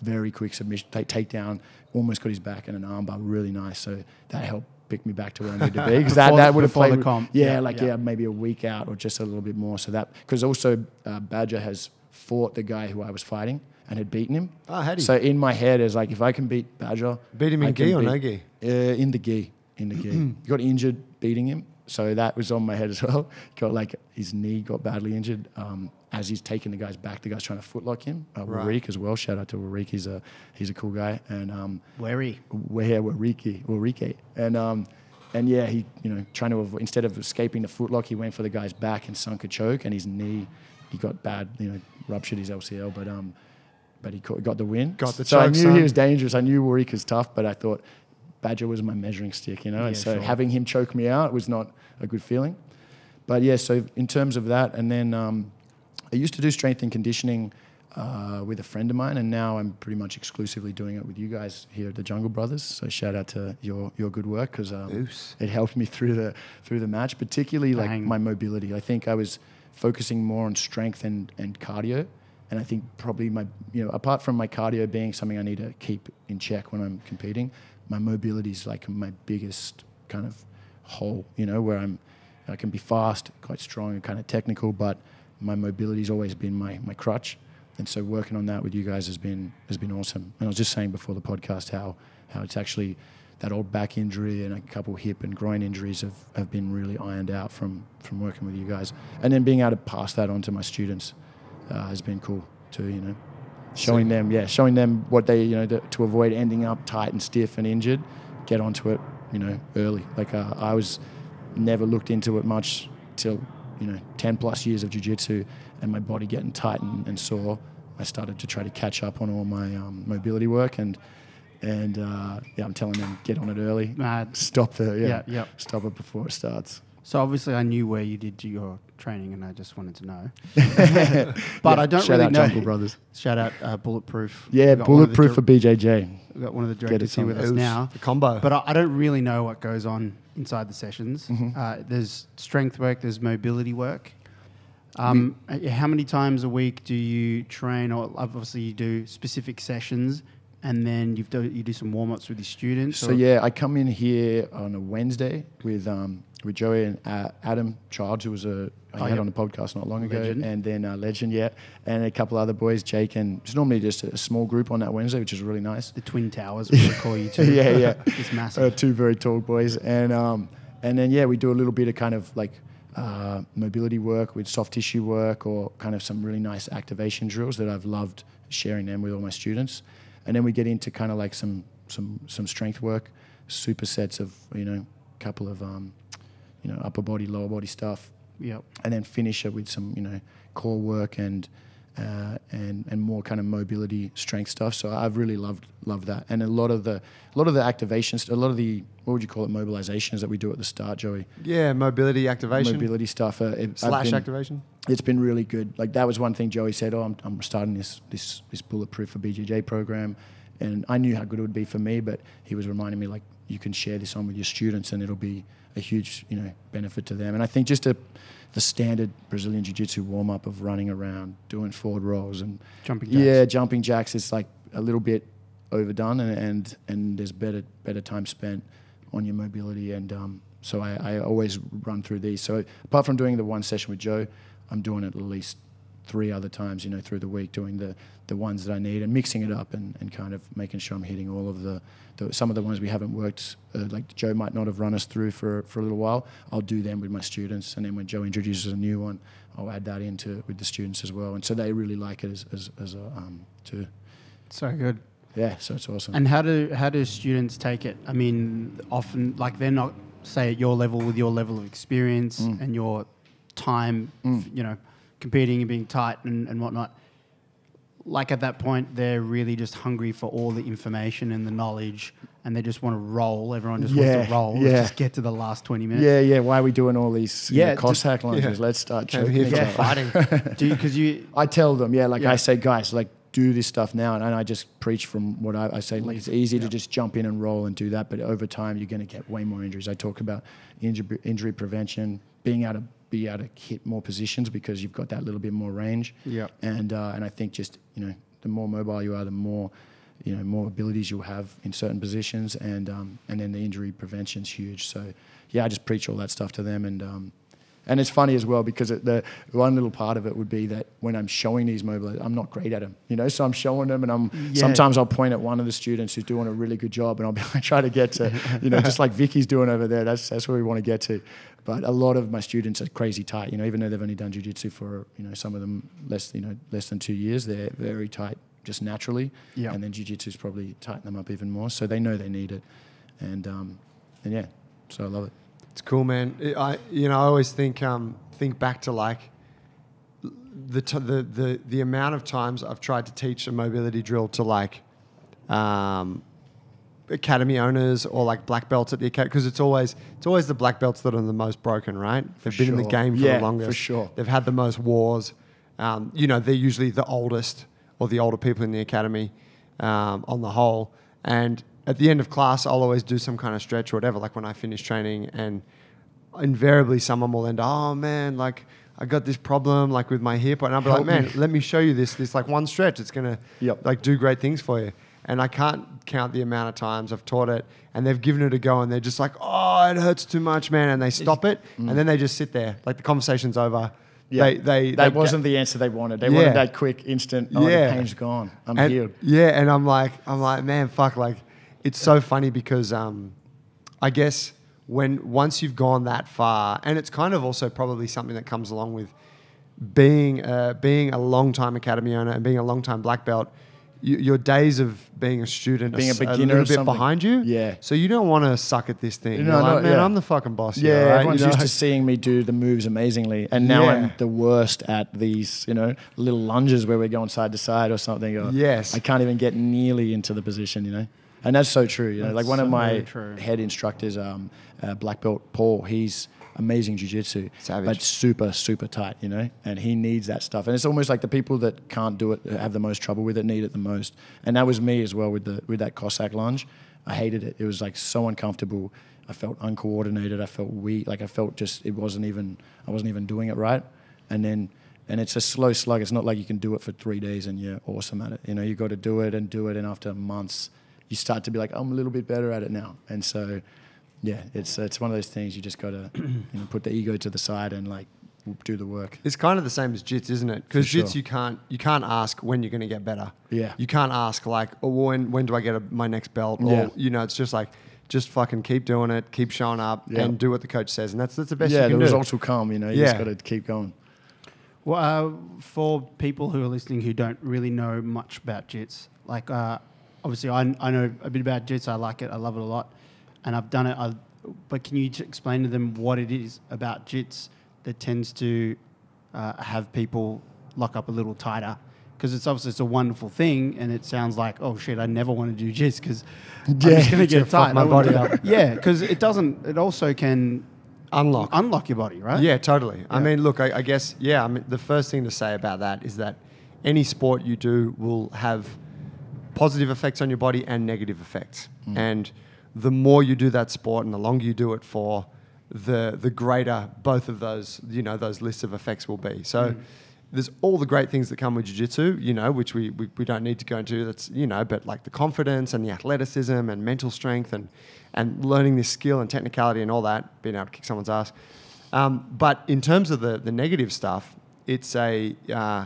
very quick submission take takedown, almost got his back and an armbar, really nice. So that helped pick me back to where I needed to be because that, that would have before the played comp. Yeah, Yeah, like yeah. yeah, maybe a week out or just a little bit more. So that because also uh, Badger has fought the guy who I was fighting and had beaten him. Oh, had he? So in my head is like if I can beat Badger, Beat him in gi or no gi? Uh, in the gi, in the gi. [clears throat] got injured beating him, so that was on my head as well. [laughs] Got like his knee got badly injured. Um, as he's taking the guys back, the guy's trying to footlock him. Uh, Right. Warwick as well. Shout out to Warwick. He's a he's a cool guy. And um, Wary. where Wariki, Warike, and um, and yeah, he you know trying to avoid, instead of escaping the footlock, he went for the guy's back and sunk a choke, and his knee, he got bad, you know, ruptured his LCL, but um, but he got, got the win. Got the so I knew son. he was dangerous. I knew Warika's tough, but I thought Badger was my measuring stick, you know, and so sure. having him choke me out was not a good feeling. But yeah, so in terms of that, and then um, I used to do strength and conditioning uh, with a friend of mine, and now I'm pretty much exclusively doing it with you guys here at the Jungle Brothers. So shout out to your your good work because um, it helped me through the through the match, particularly like my mobility. I think I was focusing more on strength and and cardio, and I think probably my you know apart from my cardio being something I need to keep in check when I'm competing, my mobility is like my biggest kind of hole. You know where I'm I can be fast, quite strong, and kind of technical, but my mobility's always been my my crutch. And so working on that with you guys has been has been awesome. And I was just saying before the podcast how how it's actually that old back injury and a couple hip and groin injuries have, have been really ironed out from from working with you guys. And then being able to pass that on to my students uh, has been cool too. You know, showing them yeah, showing them what they you know to, to avoid ending up tight and stiff and injured. Get onto it, you know, early. Like uh, I was never looked into it much till you know 10 plus years of jiu-jitsu and my body getting tight and, and sore i started to try to catch up on all my um, mobility work and and uh, yeah i'm telling them get on it early Mad. stop the yeah, Yeah, yeah. stop it before it starts So obviously, I knew where you did your training, and I just wanted to know. [laughs] but Yeah, I don't shout really out know. Jungle Brothers Shout out uh, Bulletproof. yeah We've got one of the bulletproof for bjj we've got one of the directors here with us now. The combo. But I, I don't really know what goes on inside the sessions. Mm-hmm. Uh, there's strength work, there's mobility work. Um, uh, how many times a week do you train? Or obviously, you do specific sessions, and then you do you do some warm ups with your students. So or- yeah, I come in here on a Wednesday with um, with Joey and uh, Adam Childs, who was a I Oh, had yep. on the podcast not long ago, Legend. and then uh, Legend, yeah, and a couple other boys, Jake, and it's normally just a small group on that Wednesday, which is really nice. the Twin Towers, we call you too. [laughs] yeah, yeah, [laughs] it's uh, massive. two very tall boys, and um, and then yeah, we do a little bit of kind of like uh, mobility work with soft tissue work, or kind of some really nice activation drills that I've loved sharing them with all my students, and then we get into kind of like some some some strength work, supersets of you know, a couple of um, you know upper body, lower body stuff, yep. and then finish it with some you know core work and uh, and and more kind of mobility strength stuff. So I've really loved loved that, and a lot of the a lot of the activations, a lot of the what would you call it mobilizations that we do at the start, Joey. yeah, mobility activation Mobility stuff. Uh, it, Slash been, activation. It's been really good. Like that was one thing Joey said. Oh, I'm, I'm starting this this this bulletproof for BJJ program, and I knew how good it would be for me. But he was reminding me like you can share this on with your students, and it'll be a huge you know benefit to them. And I think just a, the standard Brazilian Jiu Jitsu warm up of running around, doing forward rolls, and Jumping jacks. yeah, jumping jacks is like a little bit overdone, and and, and there's better better time spent on your mobility, and um, so I, I always run through these. So apart from doing the one session with Joe, I'm doing it at least three other times, you know, through the week, doing the the ones that I need and mixing it up and, and kind of making sure I'm hitting all of the, the some of the ones we haven't worked. Uh, like Joe might not have run us through for for a little while. I'll do them with my students, and then when Joe introduces a new one, I'll add that into with the students as well, and so they really like it as as, as a um too. So good. Yeah, so it's awesome. And how do how do students take it? I mean, often like they're not say at your level with your level of experience Mm. and your time, you know, competing and being tight and, and whatnot. Like at that point, they're really just hungry for all the information and the knowledge, and they just want to roll. Everyone just wants to roll. yeah. Let's just get to the last twenty minutes. yeah, yeah. Why are we doing all these you Yeah, know, just- Cossack lunges? yeah. Let's start Came here each for fighting. Do because you [laughs] I tell them, yeah, like Yeah. I say, guys, like do this stuff now, and, and I just preach from what I, I say. Like it's easy to just jump in and roll and do that, but over time you're going to get way more injuries. I talk about injury, injury prevention, being able to be able to hit more positions because you've got that little bit more range. Yep. And uh, and I think just you know the more mobile you are, the more you know more abilities you'll have in certain positions, and um, and then the injury prevention's huge. So yeah, I just preach all that stuff to them, and um, and it's funny as well because it, the one little part of it would be that when I'm showing these mobile, I'm not great at them, you know. So I'm showing them, and I'm Yeah. sometimes I'll point at one of the students who's doing a really good job, and I'll be [laughs] I try to get to, you know, just like Vicky's doing over there. That's that's where we want to get to. But a lot of my students are crazy tight, you know. Even though they've only done jujitsu for you know some of them less you know less than two years, they're very tight just naturally. Yeah. And then jujitsu's probably tighten them up even more, so they know they need it, and um, and yeah, so I love it. It's cool, man. I you know I always think um, think back to like the, t- the the the amount of times I've tried to teach a mobility drill to like um, academy owners or like black belts at the academy because it's always it's always the black belts that are the most broken, right? They've been in the game for Yeah, the for sure. They've had the most wars. Um, you know, they're usually the oldest or the older people in the academy um, on the whole. And at the end of class, I'll always do some kind of stretch or whatever, like when I finish training. And invariably, someone will end, oh man, like I got this problem like with my hip, and I'll be like, man, me." let me show you this. This like one stretch, it's gonna Yep. like do great things for you. And I can't count the amount of times I've taught it, and they've given it a go, and they're just like, oh, it hurts too much, man, and they stop it, and then they just sit there, like the conversation's over. Mm. Yeah. They, they, that they- wasn't the answer they wanted. They Yeah. wanted that quick, instant. Oh, Yeah. the pain's gone. I'm and, healed. Yeah, and I'm like, I'm like, man, fuck, like, it's so funny because um, I guess when once you've gone that far, and it's kind of also probably something that comes along with being uh, being a long time academy owner and being a long time black belt. You, your days of being a student, are Being a s- beginner little bit behind you. Yeah. So you don't want to suck at this thing. No, You're like, no, man, yeah. I'm the fucking boss. Yeah, here, right? everyone's You know, used to seeing me do the moves amazingly, and now Yeah. I'm the worst at these, you know, little lunges where we're going side to side or something. Or Yes. I can't even get nearly into the position, you know, and that's so true. You know, like That's one of my true. head instructors, um, uh, black belt Paul, he's amazing jujitsu, Savage. but super super tight, you know, and he needs that stuff. And it's almost like the people that can't do it, have the most trouble with it, need it the most. And that was me as well with the with that Cossack lunge. I hated it. It was like so uncomfortable. I felt uncoordinated. I felt weak. Like I felt just it wasn't even I wasn't even doing it right. And then and it's a slow slug. It's not like you can do it for three days and you're awesome at it. You know, you got to do it and do it, and after months, you start to be like, I'm a little bit better at it now. And so, yeah, it's it's one of those things you just got to you know put the ego to the side and like do the work. It's kind of the same as jits, isn't it? Because jits, sure. you can't you can't ask when you're going to get better. Yeah. You can't ask like, oh, when when do I get a, my next belt? Or Yeah. you know, it's just like, just fucking keep doing it, keep showing up, Yeah. and do what the coach says, and that's that's the best yeah, you the can do. results will come. You know, you Yeah. just got to keep going. Well, uh, for people who are listening who don't really know much about jits, like uh, obviously I, I know a bit about jits. I like it. I love it a lot, and I've done it. I, but can you explain to them what it is about jits that tends to uh, have people lock up a little tighter? Because it's obviously it's a wonderful thing, and it sounds like oh shit, I never want to do jits because I'm Yeah. just going to It's gonna [laughs] get tight. my body up. [laughs] Yeah, because it doesn't. It also can Unlock. unlock your body, right? Yeah, totally. I mean, look, I, I guess, yeah, I mean, the first thing to say about that is that any sport you do will have positive effects on your body and negative effects. And the more you do that sport and the longer you do it for, the the greater both of those, you know, those lists of effects will be. So there's all the great things that come with jiu-jitsu, you know, which we, we, we don't need to go into. That's, you know, but like the confidence and the athleticism and mental strength and, and learning this skill and technicality and all that, being able to kick someone's ass. Um, but in terms of the, the negative stuff, it's a uh,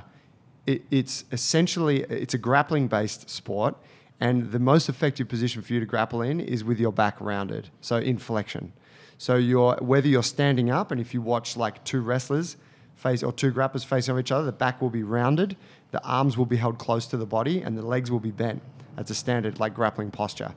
it, it's essentially it's a grappling based sport, and the most effective position for you to grapple in is with your back rounded, so in flexion. So you're whether you're standing up, and if you watch like two wrestlers face or two grapplers facing each other, the back will be rounded, the arms will be held close to the body, and the legs will be bent. That's a standard like grappling posture.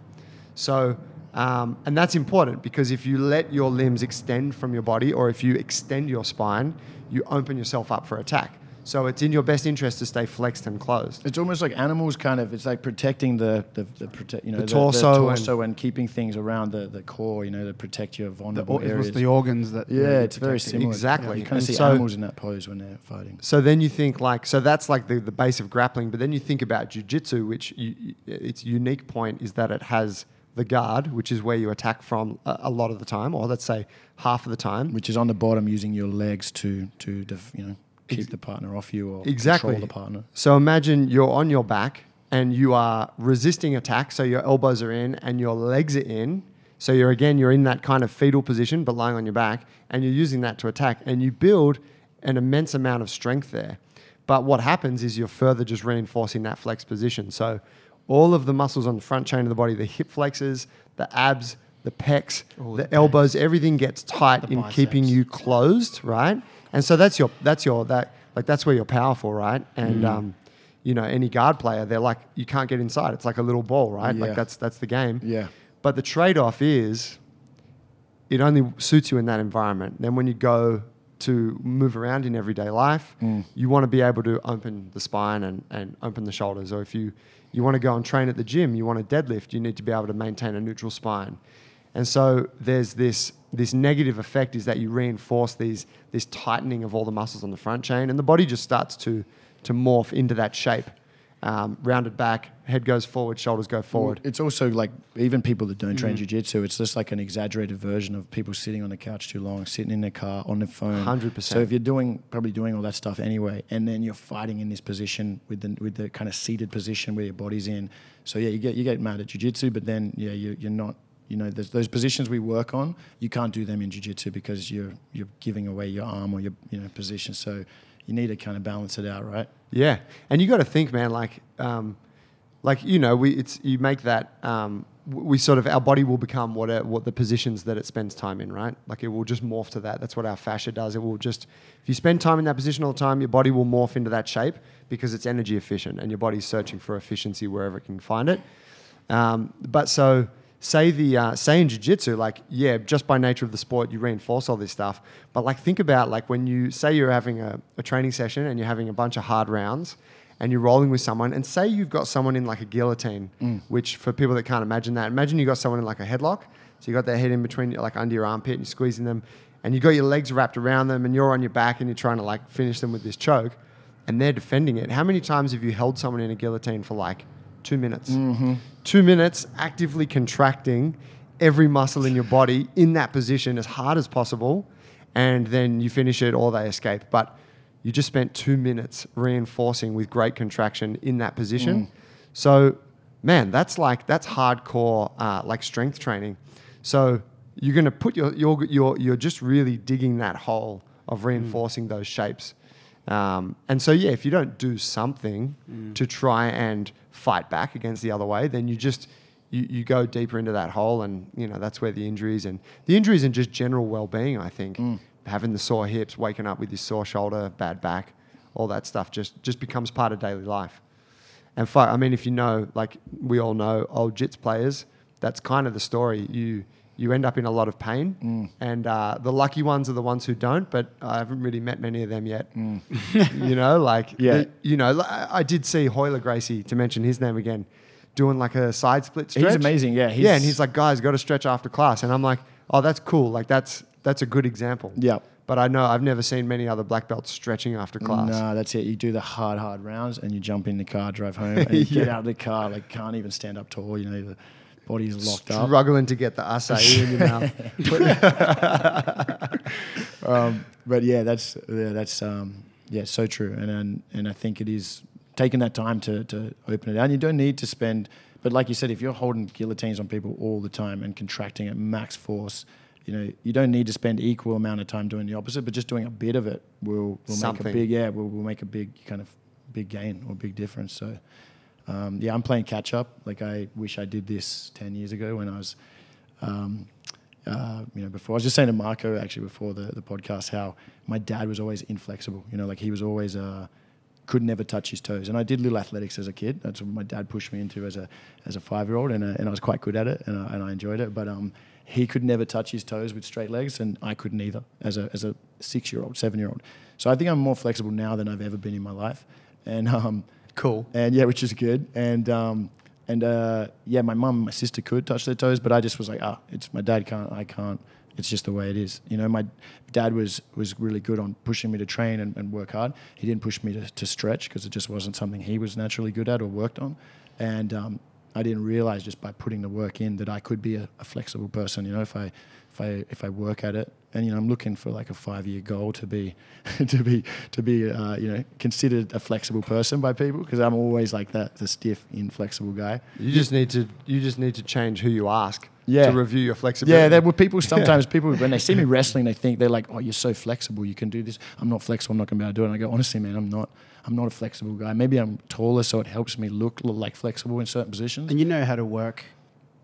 So, um, and that's important because if you let your limbs extend from your body or if you extend your spine, you open yourself up for attack. So it's in your best interest to stay flexed and closed. It's almost like animals, kind of. It's like protecting the the, the protect, you know, The torso and- torso and, keeping things around the, the core, you know, to protect your vulnerable it areas. the organs that. yeah, it's very similar. Exactly. You kind of see so- animals in that pose when they're fighting. So then you think like, so that's like the, the base of grappling, but then you think about jujitsu, which you, its unique point is that it has the guard, which is where you attack from a, a lot of the time, or let's say half of the time. Which is on the bottom, using your legs to to def, you know keep the partner off you or Exactly. control the partner. So imagine you're on your back and you are resisting attack. So your elbows are in and your legs are in. So you're again, you're in that kind of fetal position, but lying on your back, and you're using that to attack. And you build an immense amount of strength there. But what happens is you're further just reinforcing that flex position. So all of the muscles on the front chain of the body, the hip flexors, the abs, the pecs, Oh, the the elbows, everything gets tight The in keeping you closed, right? And so that's your that's your that like that's where you're powerful, right? And Mm. um, you know, any guard player, they're like you can't get inside. It's like a little ball, right? Yeah. Like that's that's the game. Yeah. But the trade-off is it only suits you in that environment. Then when you go to move around in everyday life, Mm. you want to be able to open the spine and, and open the shoulders. Or if you, you want to go and train at the gym, you want to deadlift, you need to be able to maintain a neutral spine. And so there's this this negative effect is that you reinforce these this tightening of all the muscles on the front chain, and the body just starts to to morph into that shape. um, rounded back, head goes forward, shoulders go forward. It's also like even people that don't Mm. train jiu-jitsu, it's just like an exaggerated version of people sitting on the couch too long, sitting in their car on their phone. 100%. So if you're doing probably doing all that stuff anyway, and then you're fighting in this position with the with the kind of seated position where your body's in. So yeah, you get you get mad at jiu-jitsu, but then yeah, you, you're not. You know, those positions we work on. You can't do them in jiu-jitsu because you're you're giving away your arm or your you know position. So you need to kind of balance it out, right? Yeah, and you got to think, man. Like, um, like you know, we it's you make that. Um, we sort of our body will become what it, what the positions that it spends time in, right? Like it will just morph to that. That's what our fascia does. It will just if you spend time in that position all the time, your body will morph into that shape because it's energy efficient, and your body's searching for efficiency wherever it can find it. Um, but so say the uh, say in jiu-jitsu like yeah just by nature of the sport you reinforce all this stuff. But like think about like when you say you're having a, a training session and you're having a bunch of hard rounds and you're rolling with someone and say you've got someone in like a guillotine which for people that can't imagine that imagine you got someone in like a headlock. So you got their head in between like under your armpit and you're squeezing them and you got your legs wrapped around them and you're on your back and you're trying to like finish them with this choke and they're defending it. How many times have you held someone in a guillotine for like two minutes mm-hmm. two minutes actively contracting every muscle in your body in that position as hard as possible, and then you finish it or they escape. But you just spent two minutes reinforcing with great contraction in that position. Mm. So, man, that's like that's hardcore, uh, like strength training. So you're gonna put your you're you're you're just really digging that hole of mm. reinforcing those shapes. Um, and so, yeah, if you don't do something to try and fight back against the other way, then you just you, you go deeper into that hole, and you know that's where the injuries and the injuries and just general well-being. I think having the sore hips, waking up with your sore shoulder, bad back, all that stuff just just becomes part of daily life. And fuck, I mean, if you know, like we all know, old jits players, that's kind of the story. You you end up in a lot of pain, Mm. and uh, the lucky ones are the ones who don't. But I haven't really met many of them yet. Mm. [laughs] you know, like Yeah. the- you know, I did see Royler Gracie to mention his name again, doing like a side split stretch. He's amazing, yeah, yeah, and he's like, guys, got to stretch after class, and I'm like, oh, that's cool. Like that's that's a good example. Yeah. But I know I've never seen many other black belts stretching after class. No, that's it. You do the hard, hard rounds, and you jump in the car, drive home, and you [laughs] get out of the car like can't even stand up tall. You know, the body's locked up. Struggling to get the acai in your mouth. [laughs] um, but yeah, that's yeah, that's um, yeah, so true. And, and and I think it is taking that time to to open it out. And you don't need to spend, but like you said, if you're holding guillotines on people all the time and contracting at max force. You know, you don't need to spend equal amount of time doing the opposite, but just doing a bit of it will, will make Something. a big yeah, will, will make a big kind of big gain or big difference. So, um, yeah, I'm playing catch up. Like I wish I did this ten years ago when I was um, uh, you know, before I was just saying to Marco actually before the, the podcast how my dad was always inflexible. You know, like he was always uh, could never touch his toes. And I did little athletics as a kid. That's what my dad pushed me into as a as a five year old, and uh, and I was quite good at it, and I, and I enjoyed it. But um, he could never touch his toes with straight legs, and I couldn't either as a as a six year old, seven year old. So I think I'm more flexible now than I've ever been in my life, and um, Cool. and yeah, which is good. And um, and uh, yeah, my mum, and my sister could touch their toes, but I just was like, ah, it's my dad can't, I can't. It's just the way it is. You know, my dad was was really good on pushing me to train and, and work hard. He didn't push me to, to stretch because it just wasn't something he was naturally good at or worked on. And um, I didn't realize just by putting the work in that I could be a, a flexible person. You know, if I if I if I work at it, and you know, I'm looking for like a five year goal to be [laughs] to be to be uh, you know considered a flexible person by people because I'm always like that the stiff, inflexible guy. You just need to you just need to change who you ask Yeah. to review your flexibility. Yeah, there were people. [laughs] Sometimes people, when they see me wrestling, they think they're like, "Oh, you're so flexible. You can do this." I'm not flexible. I'm not going to be able to do it. And I go, honestly, man, I'm not. I'm not a flexible guy. Maybe I'm taller, so it helps me look l- like flexible in certain positions. And you know how to work.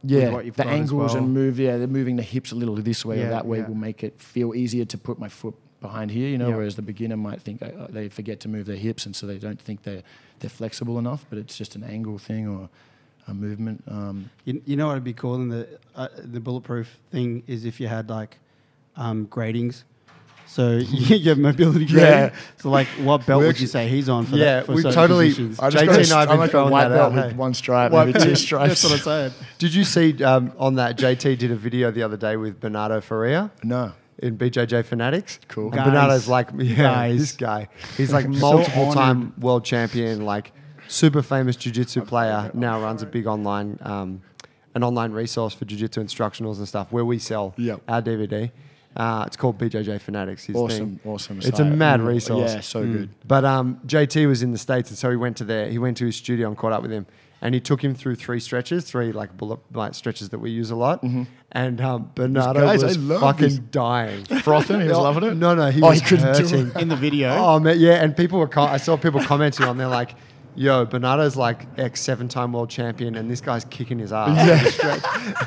Yeah, the angles well. and move. Yeah, they're moving the hips a little this way or that way yeah. will make it feel easier to put my foot behind here. You know, Yeah. whereas the beginner might think uh, they forget to move their hips, and so they don't think they're they're flexible enough. But it's just an angle thing or a movement. Um, You, you know what would be cool in the uh, the bulletproof thing is if you had like um, gradings. So [laughs] you have mobility grading. Yeah. So like, what belt would you say he's on for Yeah, that? For we totally- positions? I just JT and I have been I'm like a throwing white that belt out, with hey. one stripe, White maybe two stripes. That's what I'm saying. Did you see um, on that JT did a video the other day with Bernardo Faria No. in BJJ Fanatics? Cool. And Guys. Bernardo's like, [laughs] yeah, Guys. this guy. He's like [laughs] multiple time honored. world champion, like super famous jiu-jitsu player, now runs a big online, um, an online resource for jiu-jitsu instructionals and stuff where we sell Yep. our DVD. Uh, it's called BJJ Fanatics. His Awesome, thing. awesome. It's a mad Mm, resource. Yeah, so good. But um, JT was in the states, and so he went to there. He went to his studio and caught up with him, and he took him through three stretches, three like bullet like stretches that we use a lot. And um, Bernardo guys, was fucking this. dying. [laughs] Frothing, he was loving it. No, no, he Oh, was he couldn't do hurting. it. in the video. Oh man, yeah, and people were. Co- I saw people commenting on there like, "Yo, Bernardo's like ex seven-time world champion, and this guy's kicking his ass." Yeah.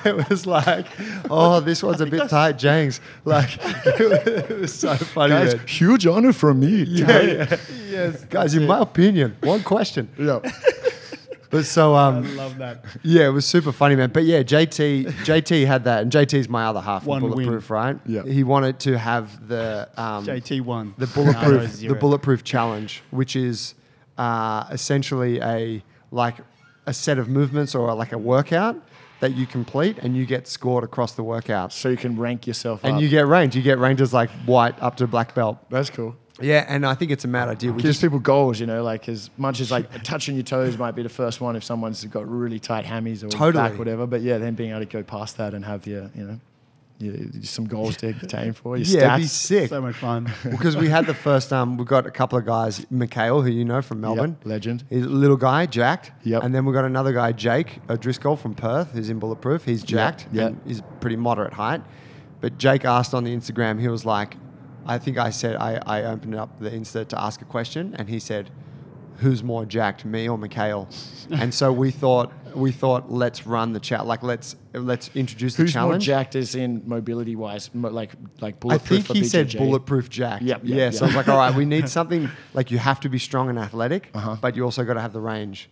it was [laughs] like, "Oh, this one's a bit tight, James." Like, [laughs] it was so funny. Guys, man. huge honor from me. Yeah, yeah. yes, guys. In my opinion, one question. yeah. [laughs] But so, um, love that. yeah, it was super funny, man. But yeah, JT, JT had that, and JT's my other half. of One win. bulletproof, right? Yeah. He wanted to have the um, JT won. the bulletproof the bulletproof challenge, which is uh, essentially a like a set of movements or like a workout that you complete and you get scored across the workout. So you can rank yourself And up. you get ranked. You get ranked as like white up to black belt. That's cool. Yeah, and I think it's a mad idea. We Gives just people goals, you know, like as much as like [laughs] touching your toes might be the first one if someone's got really tight hammies or Totally. back, whatever. But yeah, then being able to go past that and have your, you know, your, some goals to, to aim for. Your yeah, it'd be sick. So much fun. [laughs] because we had the first um we got a couple of guys, Mikhail, who you know from Melbourne. Yep, legend. He's a little guy, jacked. Yep. And then we got another guy, Jake O'Driscoll from Perth, who's in Bulletproof. He's jacked. yep. He's pretty moderate height. But Jake asked on the Instagram, he was like, I think I said, I, I opened up the Insta to ask a question, and he said, Who's more jacked, me or Mikhail? and so we thought, we thought, let's run the chat. Like, let's let's introduce the Who's more challenge. jacked as in mobility wise, mo- like like I bulletproof think for he said BJJ? bulletproof jack. Yep, yep, yeah. yep. So I was like, all right, we need [laughs] something like you have to be strong and athletic, Uh-huh. but you also got to have the range.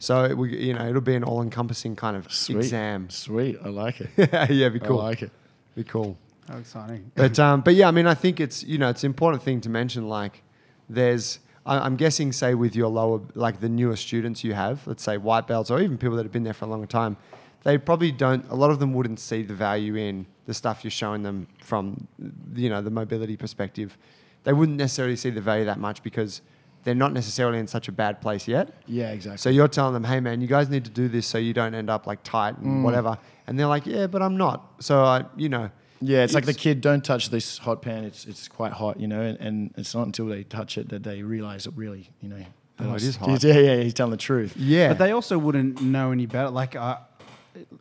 So it, we, you know, it'll be an all-encompassing kind of Sweet. exam. Sweet, I like it. yeah, [laughs] yeah, be cool. I like it. Be cool. How exciting. But um, but yeah, I mean, I think it's you know it's an important thing to mention. Like, there's I- I'm guessing, say with your lower like the newer students you have, let's say white belts or even people that have been there for a longer time, they probably don't. A lot of them wouldn't see the value in the stuff you're showing them from you know the mobility perspective. They wouldn't necessarily see the value that much because they're not necessarily in such a bad place yet. Yeah, exactly. So you're telling them, hey man, you guys need to do this so you don't end up like tight and Mm. whatever. And they're like, yeah, but I'm not. So I, you know, Yeah, it's, like the kid, don't touch this hot pan. It's it's quite hot, you know, and, and it's not until they touch it that they realize it really, you know. Oh, it was- is hot. Yeah, yeah, he's telling the truth. yeah. But they also wouldn't know any better. Like, uh,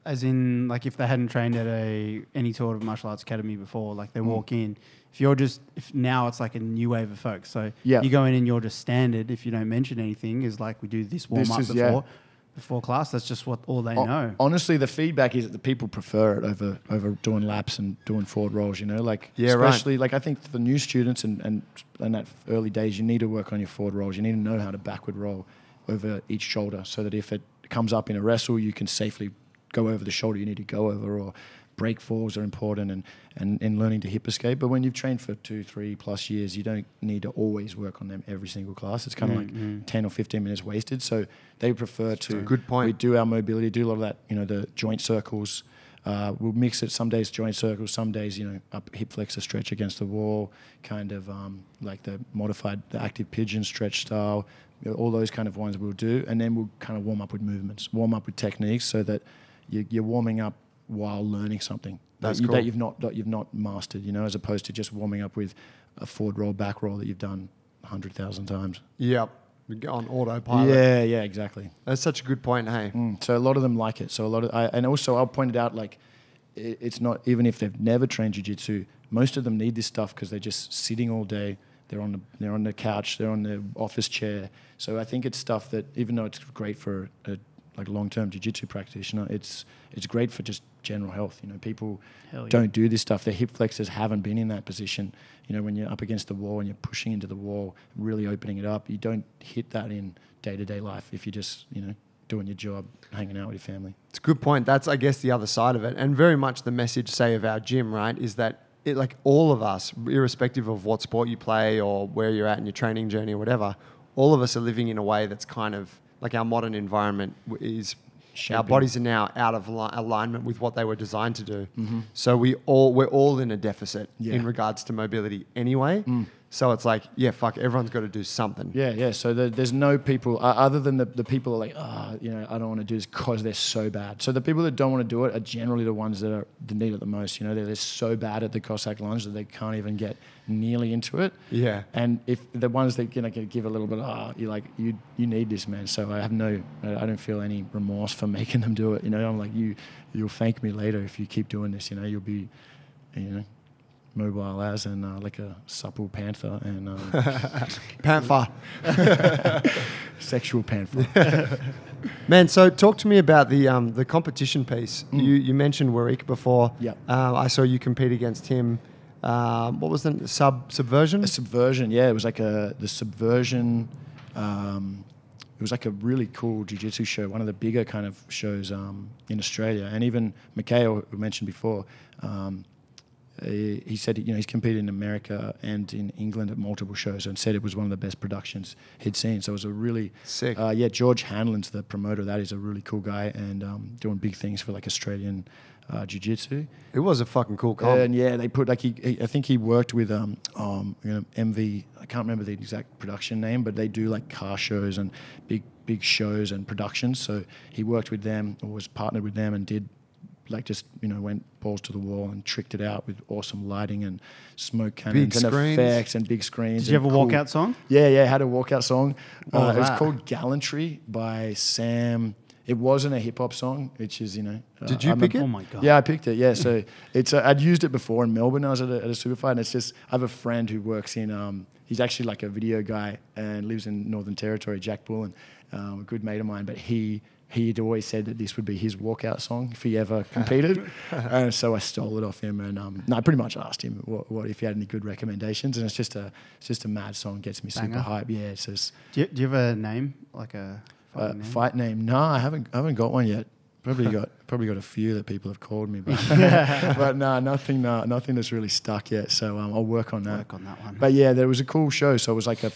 as in, like if they hadn't trained at a any sort of martial arts academy before, like they Mm. walk in. If you're just, if now it's like a new wave of folks. So Yeah. you go in and you're just standard. If you don't mention anything, is like we do this warm This up is- before yeah. Before class. That's just what all they know. Honestly, the feedback is that the people prefer it over over doing laps and doing forward rolls. You know, like Yeah, right. especially like I think the new students and and in that early days, you need to work on your forward rolls. You need to know how to backward roll over each shoulder, so that if it comes up in a wrestle, you can safely go over the shoulder you need to go over or. Break falls are important and, and, and learning to hip escape. But when you've trained for two, three plus years, you don't need to always work on them every single class. It's kind of like 10 or 15 minutes wasted. So they prefer to Good point. we do our mobility, do a lot of that, you know, the joint circles. Uh, we'll mix it some days joint circles, some days, you know, up hip flexor stretch against the wall, kind of um, like the modified, the active pigeon stretch style, you know, all those kind of ones we'll do. And then we'll kind of warm up with movements, warm up with techniques so that you're warming up while learning something That's that, you, cool. that you've not that you've not mastered, you know, as opposed to just warming up with a forward roll, back roll that you've done hundred thousand times. Yep. On autopilot. Yeah, yeah, exactly. That's such a good point. Hey. Mm, so a lot of them like it. So a lot of, I, and also I'll point it out like, i it's not even if they've never trained jiu-jitsu, most of them need this stuff because they're just sitting all day. They're on the they're on the couch. They're on the office chair. So I think it's stuff that even though it's great for a like long-term jiu-jitsu practitioner, it's it's great for just general health. You know, people yeah. don't do this stuff. Their hip flexors haven't been in that position. You know, when you're up against the wall and you're pushing into the wall, really opening it up, you don't hit that in day-to-day life if you're just you know doing your job, hanging out with your family. It's a good point. That's, I guess, the other side of it. And very much the message, say, of our gym, right, is that it, like all of us, irrespective of what sport you play or where you're at in your training journey or whatever, all of us are living in a way that's kind of like our modern environment w- is. Our bodies are now out of li- alignment with what they were designed to do. Mm-hmm. So we all we're all in a deficit Yeah. in regards to mobility anyway. Mm. So it's like, yeah, fuck, everyone's got to do something. Yeah, yeah. So the, there's no people uh, other than the, the people are like, ah, you know, I don't want to do this because they're so bad. So the people that don't want to do it are generally the ones that are that need it the most. You know, they're, they're so bad at the Cossack lunge that they can't even get nearly into it. Yeah. And if the ones that you know can give a little bit, ah, you're like, you you need this, man. So I have no, I don't feel any remorse for [laughs] making them do it. You know, I'm like, you you'll thank me later if you keep doing this. You know, you'll be, you know. Mobile as and uh, like a supple panther and um, [laughs] Panther. [laughs] sexual panther. [laughs] Man, so talk to me about the um, the competition piece. You you mentioned Warwick before. Yep. Uh, I saw you compete against him. Um, what was the sub subversion? A subversion, yeah. It was like a the subversion. Um, it was like a really cool jiu-jitsu show, one of the bigger kind of shows um, in Australia. And even Mikhail, who mentioned before, um, he, he said you know he's competed in America and in England at multiple shows, and said it was one of the best productions he'd seen. So it was a really Sick. Uh, yeah, George Hanlon's the promoter. of That is a really cool guy and um, doing big things for like Australian uh, jiu-jitsu. It was a fucking cool comp. And yeah, they put like he, he I think he worked with um um you know MV. I can't remember the exact production name, but they do like car shows and big big shows and productions. So he worked with them or was partnered with them and did like just you know went balls to the wall and tricked it out with awesome lighting and smoke cannons and screens. effects and big screens. Did you have a cool- walkout song? Yeah, yeah, had a walkout song. What Uh, it was called Gallantry by Sam. It wasn't a hip hop song, which is you know. uh, Did you I'm a- pick it? Oh my god. yeah, I picked it. Yeah, so it's uh, I'd used it before in Melbourne. I was at a, at a super fight, and it's just I have a friend who works in. Um, he's actually like a video guy and lives in Northern Territory. Jack Bullen, um, a good mate of mine, but he he'd always said that this would be his walkout song if he ever competed. [laughs] and so I stole it off him, and um, no, I pretty much asked him what, what, if he had any good recommendations. And it's just a it's just a mad song, gets me Banger. super hype. Yeah, it's just. Do you, do you have a name like a fight, uh, name? fight name? No, I haven't. I haven't got one yet. Probably got [laughs] probably got a few that people have called me, but [laughs] but no, nothing, no, nothing that's really stuck yet. So um, I'll work on that. Work on that one. But yeah, there was a cool show. So it was like a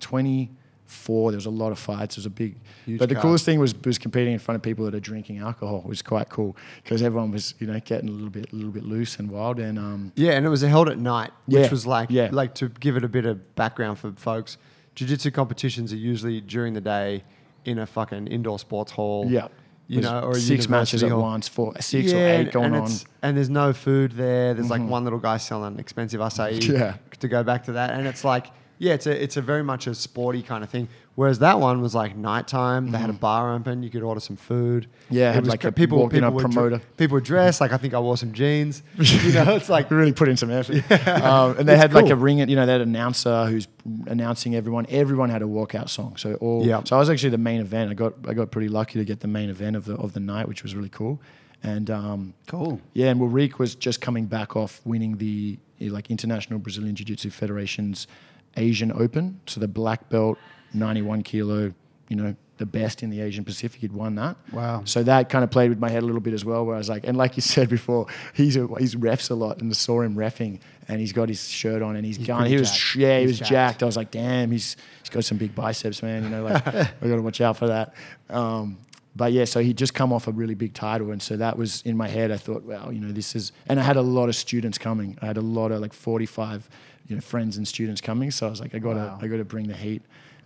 20 four. There was a lot of fights. It was a big. Huge but the car. coolest thing was was competing in front of people that are drinking alcohol. It was quite cool because everyone was you know getting a little bit a little bit loose and wild and um. Yeah, and it was held at night, yeah, which was like yeah. like to give it a bit of background for folks. Jiu-jitsu competitions are usually during the day in a fucking indoor sports hall. Yeah. You know, or six matches at once, four, six yeah, or eight going and on, and there's no food there. There's mm-hmm. like one little guy selling expensive acai. [laughs] Yeah. To go back to that, and it's like yeah, it's a it's a very much a sporty kind of thing. Whereas that one was like nighttime. They had a bar open. You could order some food. Mm-hmm. Yeah, It had was like a people. walk- you know, People were, promoter. people were dressed like I think I wore some jeans. [laughs] You know, it's like really put in some effort. [laughs] Um, and they It's had like a ring, you know, they had an announcer who's announcing everyone. Everyone had a walkout song. So all, Yeah. so I was actually the main event. I got, I got pretty lucky to get the main event of the, of the night, which was really cool. And, um, cool. yeah, and Warwick was just coming back off winning the eh, like International Brazilian Jiu-Jitsu Federation's Asian Open. So the black belt, 91 kilo, you know, the best in the Asian Pacific. He'd won that. Wow. So that kind of played with my head a little bit as well, where I was like, and like you said before, he's a, he's refs a lot, and I saw him refing, and he's got his shirt on, and he's, He's gone. He was jacked. yeah, he He's was jacked. jacked. I was like, damn, he's he's got some big biceps, man. You know, like [laughs] I got to watch out for that. Um, but yeah, so he'd just come off a really big title, and so that was in my head. I thought, well, you know, this is, and I had a lot of students coming. I had a lot of like forty-five, you know, friends and students coming. So I was like, I gotta, Wow. I gotta bring the heat,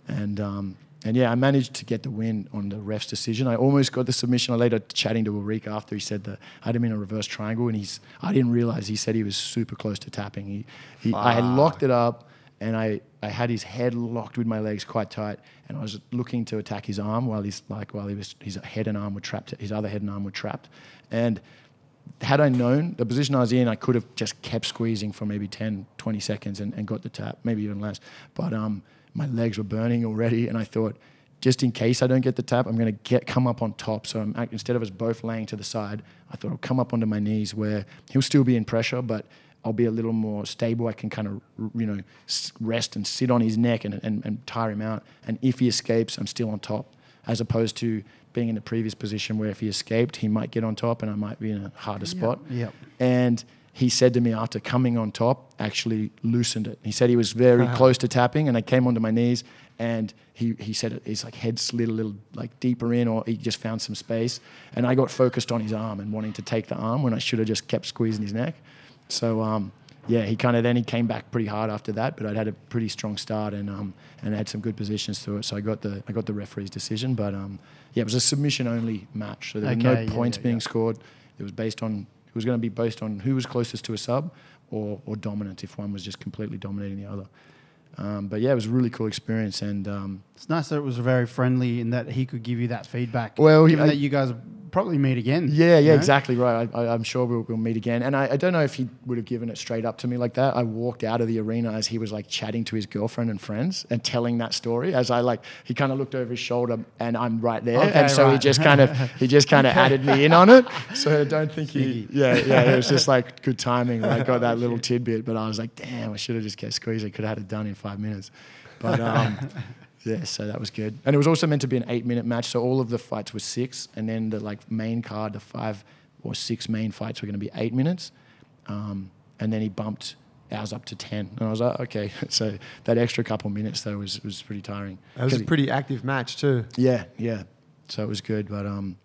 and um, and yeah, I managed to get the win on the ref's decision. I almost got the submission. I later chatting to Warwick after he said that I had him in a reverse triangle, and he's, I didn't realize he said he was super close to tapping. He, he I had locked it up, and I, I had his head locked with my legs quite tight, and I was looking to attack his arm while he's like while he was his head and arm were trapped, his other head and arm were trapped, and had I known the position I was in, I could have just kept squeezing for maybe 10, 20 seconds and, and got the tap, maybe even less. But um, my legs were burning already, and I thought, just in case I don't get the tap, I'm going to get come up on top. So I'm, instead of us both laying to the side, I thought I'll come up onto my knees where he'll still be in pressure, but I'll be a little more stable. I can kind of, you know, rest and sit on his neck and, and, and tire him out. And if he escapes, I'm still on top, as opposed to being in the previous position where if he escaped, he might get on top and I might be in a harder spot. Yep. And he said to me after coming on top, actually loosened it. He said he was very close to tapping, and I came onto my knees, and he, he said his like head slid a little like deeper in, or he just found some space, and I got focused on his arm and wanting to take the arm when I should have just kept squeezing his neck. So um, yeah, he kind of then he came back pretty hard after that, but I'd had a pretty strong start and um, and had some good positions to it, so I got the I got the referee's decision. But um, yeah, it was a submission only match, so there were no yeah, points yeah, being yeah. scored. It was based on it was going to be based on who was closest to a sub or or dominant if one was just completely dominating the other. Um, but yeah, it was a really cool experience and. Um, It's nice that it was very friendly in that he could give you that feedback. Well, given I- that you guys probably meet again. Yeah, yeah, you know? exactly right. I, I, I'm sure we'll, we'll meet again. And I, I don't know if he would have given it straight up to me like that. I walked out of the arena as he was like chatting to his girlfriend and friends and telling that story. As I like, he kind of looked over his shoulder and I'm right there, Okay, and so he just kind of he just kind [laughs] of added me in on it. So I don't think he. Yeah, yeah. It was just like good timing. I got that [laughs] little tidbit, but I was like, damn, I should have just kept squeezing. Could have had it done in five minutes. But um, yeah, so that was good. And it was also meant to be an eight-minute match, so all of the fights were six, and then the like main card, the five or six main fights were going to be eight minutes, um, and then he bumped ours up to ten, and I was like, okay. [laughs] So that extra couple minutes though was was pretty tiring. That was a pretty active match too. yeah, yeah. So it was good, but um,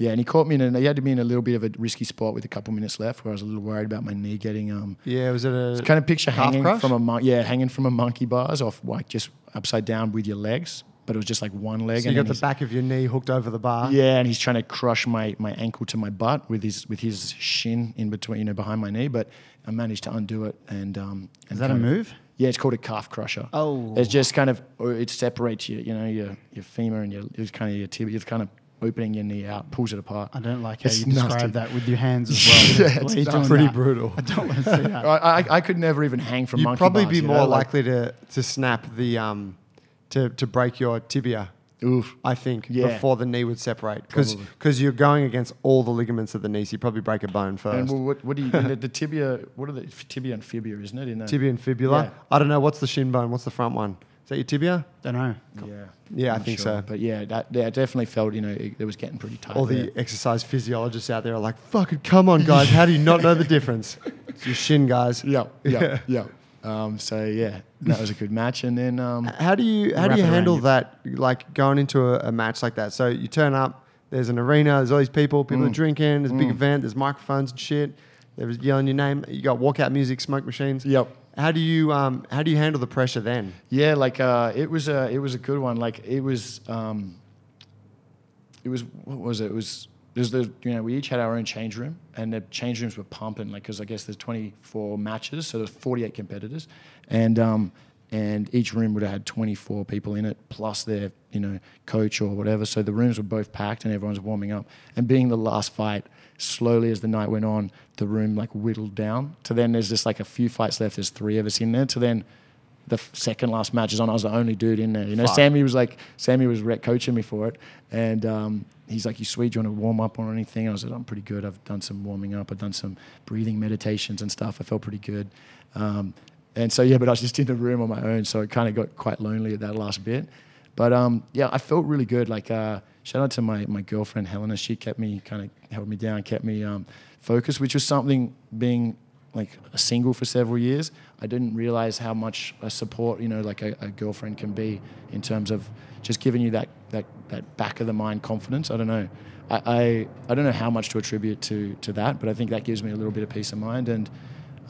yeah, and he caught me in. A, he had me in a little bit of a risky spot with a couple minutes left, where I was a little worried about my knee getting um. Yeah, was it a Kind of picture hanging crush? from a mon- yeah, hanging from a monkey bars off like just upside down with your legs, but it was just like one leg. So and you got the back of your knee hooked over the bar. yeah, and he's trying to crush my, my ankle to my butt with his with his shin in between, you know, behind my knee. But I managed to undo it. And um, and Is that a kind of- move? yeah, it's called a calf crusher. Oh. it's just kind of it separates you, you know, your your femur and your it's kind of your tibia. It's kind of opening your knee out, pulls it apart. I don't like how It's you describe that with your hands as [laughs] well. Yeah, Why it's not- pretty that? brutal. I don't want to see [laughs] that. I, I, I could never even hang from You'd monkey probably bars, be you know, more like- likely to, to snap the um to, to break your tibia. Oof. I think Yeah. before the knee would separate because Probably. you're going against all the ligaments of the knee, so you probably break a bone And first. well, what, what do you the, the [laughs] tibia? What are the tibia and fibula? Isn't it in the tibia and fibula. Yeah. I don't know what's the shin bone. What's the front one? Is that your tibia? I don't know. Yeah, Yeah, I I'm think sure. so. But yeah, that yeah, I definitely felt you know it, it was getting pretty tight. All there. the exercise physiologists out there are like, "Fucking come on, guys! How do you not know the difference?" It's your shin, guys. Yep. Yep. [laughs] yeah, yeah. Um, so yeah, that was a good match, and then um, How do you how do you handle that? Like going into a, a match like that. So you turn up. There's an arena. There's all these people. People are Mm. drinking. There's a big event. There's microphones and shit. There's yelling your name. You got walkout music, smoke machines. Yep. How do you um how do you handle the pressure then? yeah, like uh, it was a it was a good one. Like it was um, it was what was it? It was there's the you know we each had our own change room, and the change rooms were pumping. Like because I guess there's 24 matches, so there's 48 competitors, and um, and each room would have had 24 people in it plus their you know coach or whatever. So the rooms were both packed, and everyone's warming up. And being the last fight, slowly as the night went on, the room like whittled down. To then there's just like a few fights left. There's three of us in there. To then the second last match is on. I was the only dude in there. You know, Fuck. Sammy was like, Sammy was rec coaching me for it, and um, he's like, "You sweet? Do you want to warm up or anything?" I was like, "I'm pretty good. I've done some warming up. I've done some breathing meditations and stuff. I felt pretty good." Um, and so yeah, but I was just in the room on my own, so it kind of got quite lonely at that last bit. But um, yeah, I felt really good. Like uh, shout out to my my girlfriend Helena. She kept me kind of held me down, kept me um, focused, which was something being like a single for several years. I didn't realize how much a support you know like a, a girlfriend can be in terms of just giving you that that that back of the mind confidence. I don't know. I, I, I don't know how much to attribute to to that, but I think that gives me a little bit of peace of mind and.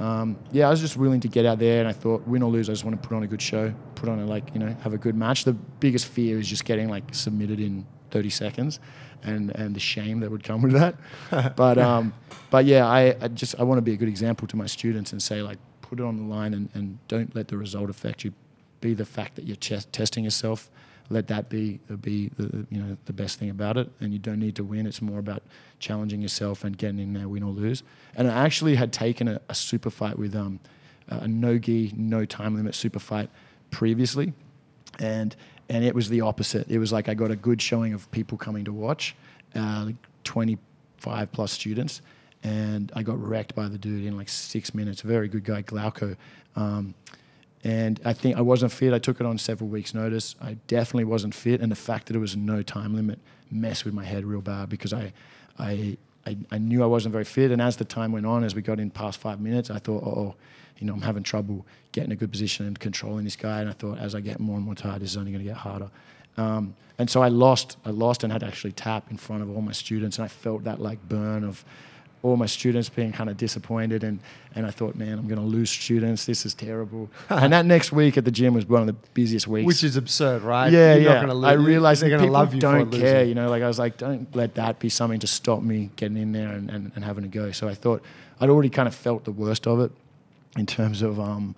Um, yeah, I was just willing to get out there, and I thought, win or lose, I just want to put on a good show, put on a like, you know, have a good match. The biggest fear is just getting like submitted in 30 seconds, and and the shame that would come with that. [laughs] but um, but yeah, I, I just I want to be a good example to my students and say like, put it on the line and, and don't let the result affect you. Be the fact that you're ches- testing yourself. Let that be be the you know the best thing about it, and you don't need to win. It's more about challenging yourself and getting in there, win or lose. And I actually had taken a, a super fight with um, a no gi, no time limit super fight previously, and and it was the opposite. It was like I got a good showing of people coming to watch, uh, like 25 plus students, and I got wrecked by the dude in like six minutes. Very good guy, Glauco. Um, and I think I wasn't fit. I took it on several weeks' notice. I definitely wasn't fit, and the fact that it was no time limit messed with my head real bad because I, I, I, I knew I wasn't very fit. And as the time went on, as we got in past five minutes, I thought, oh, you know, I'm having trouble getting a good position and controlling this guy. And I thought, as I get more and more tired, this is only going to get harder. Um, and so I lost. I lost and had to actually tap in front of all my students, and I felt that like burn of all my students being kind of disappointed, and and I thought, man, I'm going to lose students. This is terrible. [laughs] and that next week at the gym was one of the busiest weeks. Which is absurd, right? yeah, You're yeah. Lose. I realized they're going to love you don't for care. You know, like I was like, don't let that be something to stop me getting in there and, and, and having a go. So I thought I'd already kind of felt the worst of it in terms of um,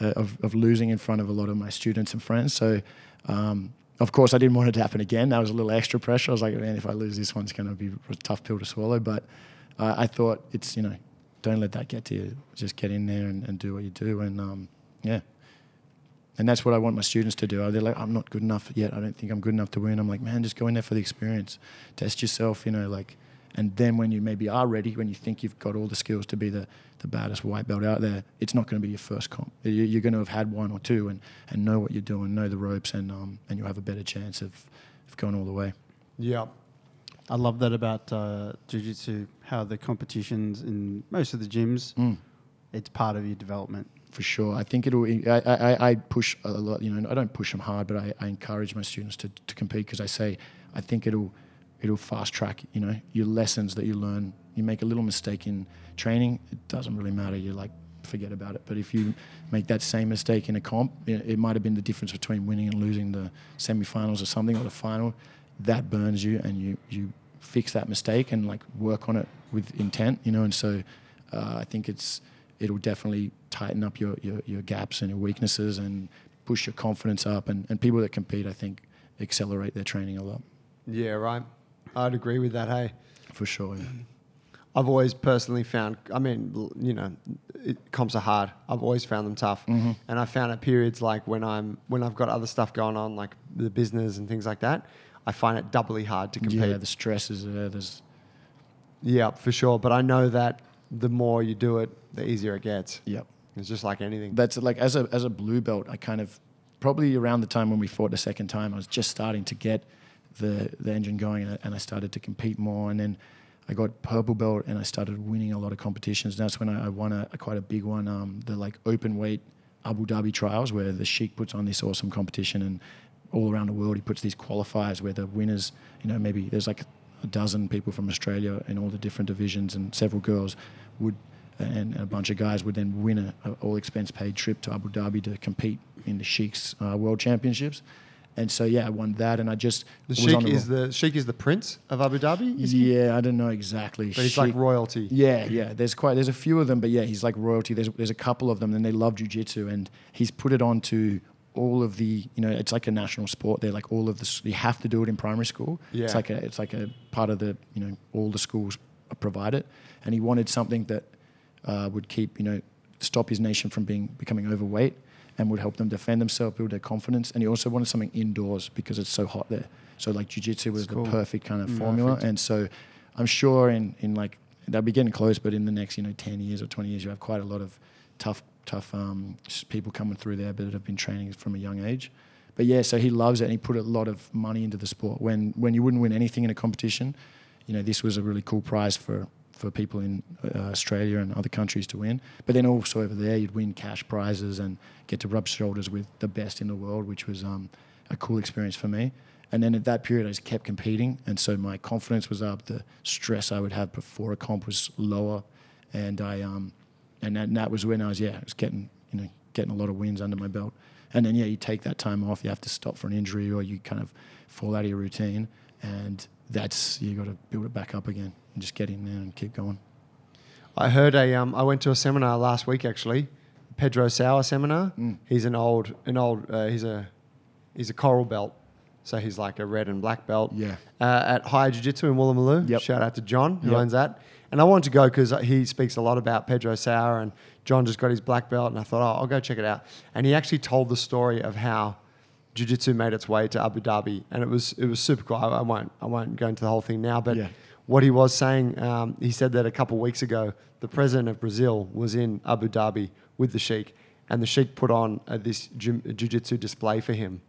uh, of, of losing in front of a lot of my students and friends. So. Um, of course, I didn't want it to happen again. That was a little extra pressure. I was like, man, if I lose this one, it's going to be a tough pill to swallow. But uh, I thought it's, you know, don't let that get to you. Just get in there and, and do what you do. And um, yeah. And that's what I want my students to do. They're like, I'm not good enough yet. I don't think I'm good enough to win. I'm like, man, just go in there for the experience. Test yourself, you know, like, and then when you maybe are ready, when you think you've got all the skills to be the, the baddest white belt out there, it's not going to be your first comp. You- You're going to have had one or two and, and know what you're doing, know the ropes, and, um, and you'll have a better chance of, of going all the way. Yeah. I love that about uh, jiu-jitsu, how the competitions in most of the gyms, Mm. it's part of your development. for sure. I think it'll. I, I, I push a lot. You know, I don't push them hard, but I, I encourage my students to, to compete because I say I think it'll it'll fast track. You know, your lessons that you learn. You make a little mistake in training, it doesn't really matter. You like forget about it. But if you make that same mistake in a comp, it, it might have been the difference between winning and losing the semifinals or something or the final. That burns you, and you you fix that mistake and like work on it with intent. You know, and so uh, I think it's it'll definitely tighten up your, your, your gaps and your weaknesses and push your confidence up. And, and people that compete, I think, accelerate their training a lot Yeah, right. I'd agree with that. Hey, for sure. Yeah. [clears throat] I've always personally found, I mean, you know, it, comps are hard. I've always found them tough. Mhm. And I found at periods like when I'm, when I've got other stuff going on, like the business and things like that, I find it doubly hard to compete. Yeah, the stress is there. There's, Yeah, for sure. But I know that the more you do it, the easier it gets. yep. It's just like anything. That's like as a as a blue belt, I kind of probably around the time when we fought the second time, I was just starting to get the the engine going, and I, and I started to compete more. And then I got purple belt, and I started winning a lot of competitions. And that's when I, I won a, a quite a big one, um, the like open weight Abu Dhabi trials, where the Sheikh puts on this awesome competition, and all around the world he puts these qualifiers where the winners, you know, maybe there's like a dozen people from Australia in all the different divisions, and several girls would and a bunch of guys would then win a, a all expense paid trip to Abu Dhabi to compete in the Sheikh's uh, World Championships. And so yeah, I won that, and I just the Sheikh is the Sheikh is the prince of Abu Dhabi. Yeah, I don't know exactly. But he's like royalty. yeah, yeah. There's quite there's a few of them, but yeah, he's like royalty. There's there's a couple of them, and they love jujitsu, and he's put it on to all of the you know it's like a national sport. They're like all of the s- you have to do it in primary school. Yeah. It's like a it's like a part of the you know all the schools provide it, and he wanted something that uh, would keep you know stop his nation from being becoming overweight and would help them defend themselves, build their confidence. And he also wanted something indoors because it's so hot there. So like jiu-jitsu was Cool. the perfect kind of Mm, formula. And so I'm sure in, in like they'll be getting close, but in the next you know 10 years or 20 years, you have quite a lot of tough tough um, people coming through there that have been training from a young age. But yeah, so he loves it, and he put a lot of money into the sport. When when you wouldn't win anything in a competition, you know this was a really cool prize for for people in uh, Australia and other countries to win. But then also over there, you'd win cash prizes and get to rub shoulders with the best in the world, which was um, a cool experience for me. And then at that period, I just kept competing, and so my confidence was up. The stress I would have before a comp was lower, and I um, and that, and that was when I was yeah, I was getting you know getting a lot of wins under my belt. And then yeah, you take that time off. You have to stop for an injury, or you kind of fall out of your routine, and that's you got to build it back up again and just get in there and keep going. I heard a. Um, I went to a seminar last week actually, Pedro Sauer seminar. Mm. He's an old, an old. Uh, he's a, he's a coral belt, so he's like a red and black belt. Yeah. Uh, at High Jiu Jitsu in Woolloomooloo. Yep. Shout out to John who Yep. owns that. And I wanted to go because he speaks a lot about Pedro Sauer, and John just got his black belt, and I thought, oh, I'll go check it out. And he actually told the story of how Jiu Jitsu made its way to Abu Dhabi, and it was it was super cool. I, I won't I won't go into the whole thing now, but Yeah. what he was saying, um, he said that a couple of weeks ago, the president of Brazil was in Abu Dhabi with the sheikh, and the sheikh put on uh, this jiu- jiu-jitsu display for him.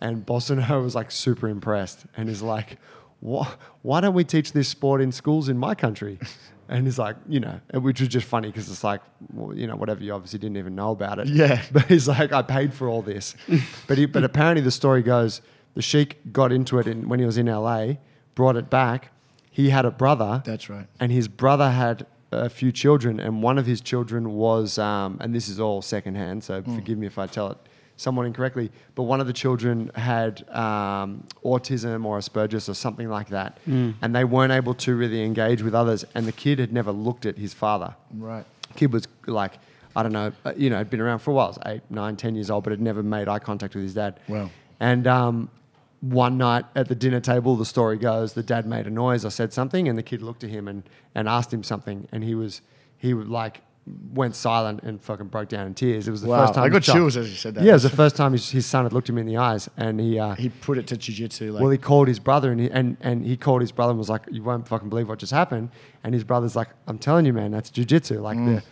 And Bolsonaro [laughs] was like super impressed and is like, why, why don't we teach this sport in schools in my country? [laughs] And he's like, you know, which was just funny because it's like, well, you know, whatever, you obviously didn't even know about it. Yeah. [laughs] But he's like, I paid for all this. [laughs] but, he, but apparently the story goes, the sheikh got into it in, when he was in LA, brought it back, he had a brother, That's right. and his brother had a few children, and one of his children was, um, and this is all secondhand, so Hmm. forgive me if I tell it somewhat incorrectly, but one of the children had um, autism or Asperger's or something like that, and they weren't able to really engage with others, and the kid had never looked at his father. Right. Kid was like, I don't know, uh, you know, had been around for a while, was eight, nine, ten years old, but had never made eye contact with his dad. Wow. And um, one night at the dinner table, the story goes, the dad made a noise or said something, and the kid looked at him and, and asked him something, and he was he would like went silent and fucking broke down in tears. It was the Wow, first time I got chills as you said that. Yeah, it was the first time his, his son had looked him in the eyes, and he. Uh, He put it to jiu-jitsu. Like, well, he called his brother and, he, and and he called his brother and was like, "You won't fucking believe what just happened." And his brother's like, "I'm telling you, man, that's jujitsu." Like Mm. the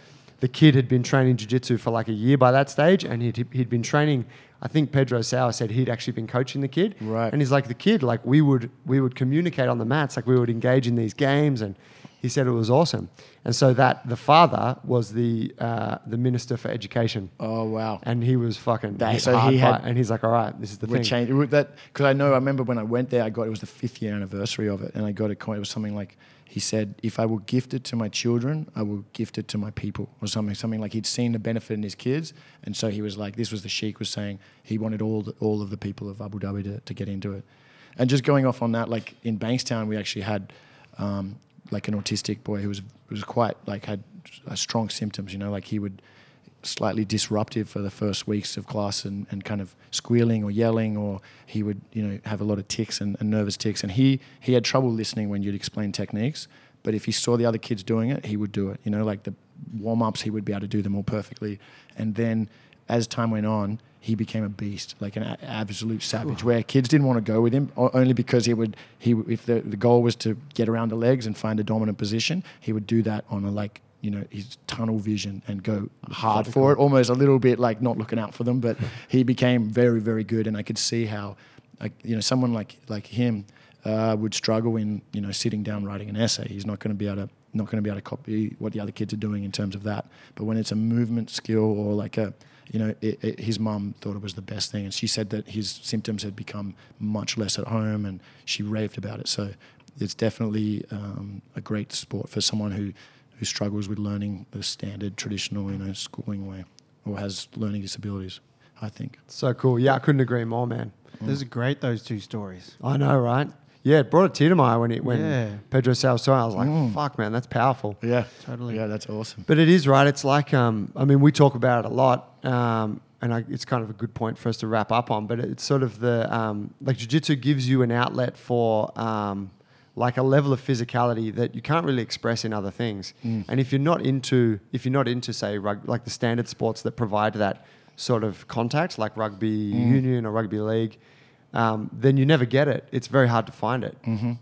the kid had been training jujitsu for like a year by that stage, and he'd he'd been training. I think Pedro Sauer said he'd actually been coaching the kid, Right. And he's like, the kid, like we would we would communicate on the mats, like we would engage in these games, and he said it was awesome. And so that the father was the uh, the minister for education, oh wow. and he was fucking That- so he had- and he's like, all right, this is the thing. with that because I know I remember when I went there, I got it was the fifth year anniversary of it, and I got a coin. It was something like he said, "If I will gift it to my children, I will gift it to my people," or something. Something like he'd seen the benefit in his kids, and so he was like, "This was the sheikh was saying he wanted all the, all of the people of Abu Dhabi to, to get into it." And just going off on that, like in Bankstown, we actually had um, like an autistic boy who was was quite like had uh, strong symptoms. You know, like he would slightly disruptive for the first weeks of class and, and kind of squealing or yelling or he would you know have a lot of tics and, and nervous tics and he he had trouble listening when you'd explain techniques but if he saw the other kids doing it he would do it you know like the warm-ups he would be able to do them all perfectly and then as time went on he became a beast like an a- absolute savage where kids didn't want to go with him only because he would he if the, the goal was to get around the legs and find a dominant position he would do that on a like you know his tunnel vision and go hard for it almost a little bit like not looking out for them but [laughs] he became very very good and i could see how like you know someone like like him uh, would struggle in you know sitting down writing an essay. He's not going to be able to not going to be able to copy what the other kids are doing in terms of that. But when it's a movement skill or like a you know, it, it, his mum thought it was the best thing, and she said that his symptoms had become much less at home, and she raved about it. So, it's definitely um, a great sport for someone who who struggles with learning the standard traditional, you know, schooling way, or has learning disabilities. I think. So cool. Yeah, I couldn't agree more, man. Those are great. Those two stories. I know, right? Yeah, it brought a tear to my eye when it when Yeah. Pedro Sauer saw it. I was like, Mm. fuck, man, that's powerful. Yeah, Totally. Yeah, that's awesome. But it is right. It's like, um, I mean, we talk about it a lot, um, and I, it's kind of a good point for us to wrap up on. But it's sort of the um, like jiu-jitsu gives you an outlet for um, like a level of physicality that you can't really express in other things. And if you're not into, if you're not into, say, rug, like the standard sports that provide that sort of contact, like rugby union or rugby league. Um, then you never get it. It's very hard to find it.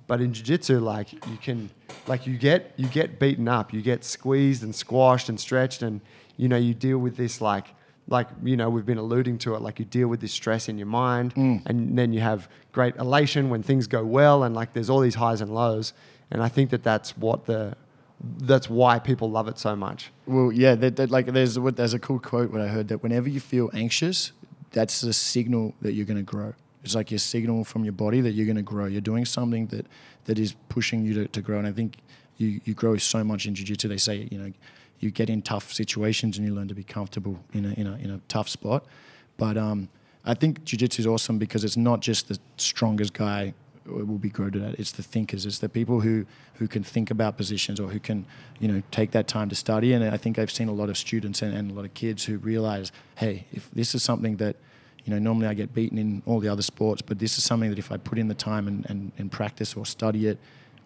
But in jiu-jitsu, like you can, like you get you get beaten up, you get squeezed and squashed and stretched, and you know you deal with this like like you know we've been alluding to it. Like you deal with this stress in your mind, and then you have great elation when things go well, and like there's all these highs and lows. And I think that that's what the that's why people love it so much. Well, yeah, that, that, like there's there's a cool quote what I heard that whenever you feel anxious, that's a signal that you're going to grow. It's like your signal from your body that you're going to grow. You're doing something that that is pushing you to, to grow. And I think you you grow so much in jiu-jitsu. They say you know you get in tough situations and you learn to be comfortable in a in a in a tough spot. But um, I think jiu-jitsu is awesome because it's not just the strongest guy will be good at it. It's the thinkers. It's the people who who can think about positions or who can you know take that time to study. And I think I've seen a lot of students and, and a lot of kids who realize, hey, if this is something that you know normally I get beaten in all the other sports, but this is something that if I put in the time and, and, and practice or study it,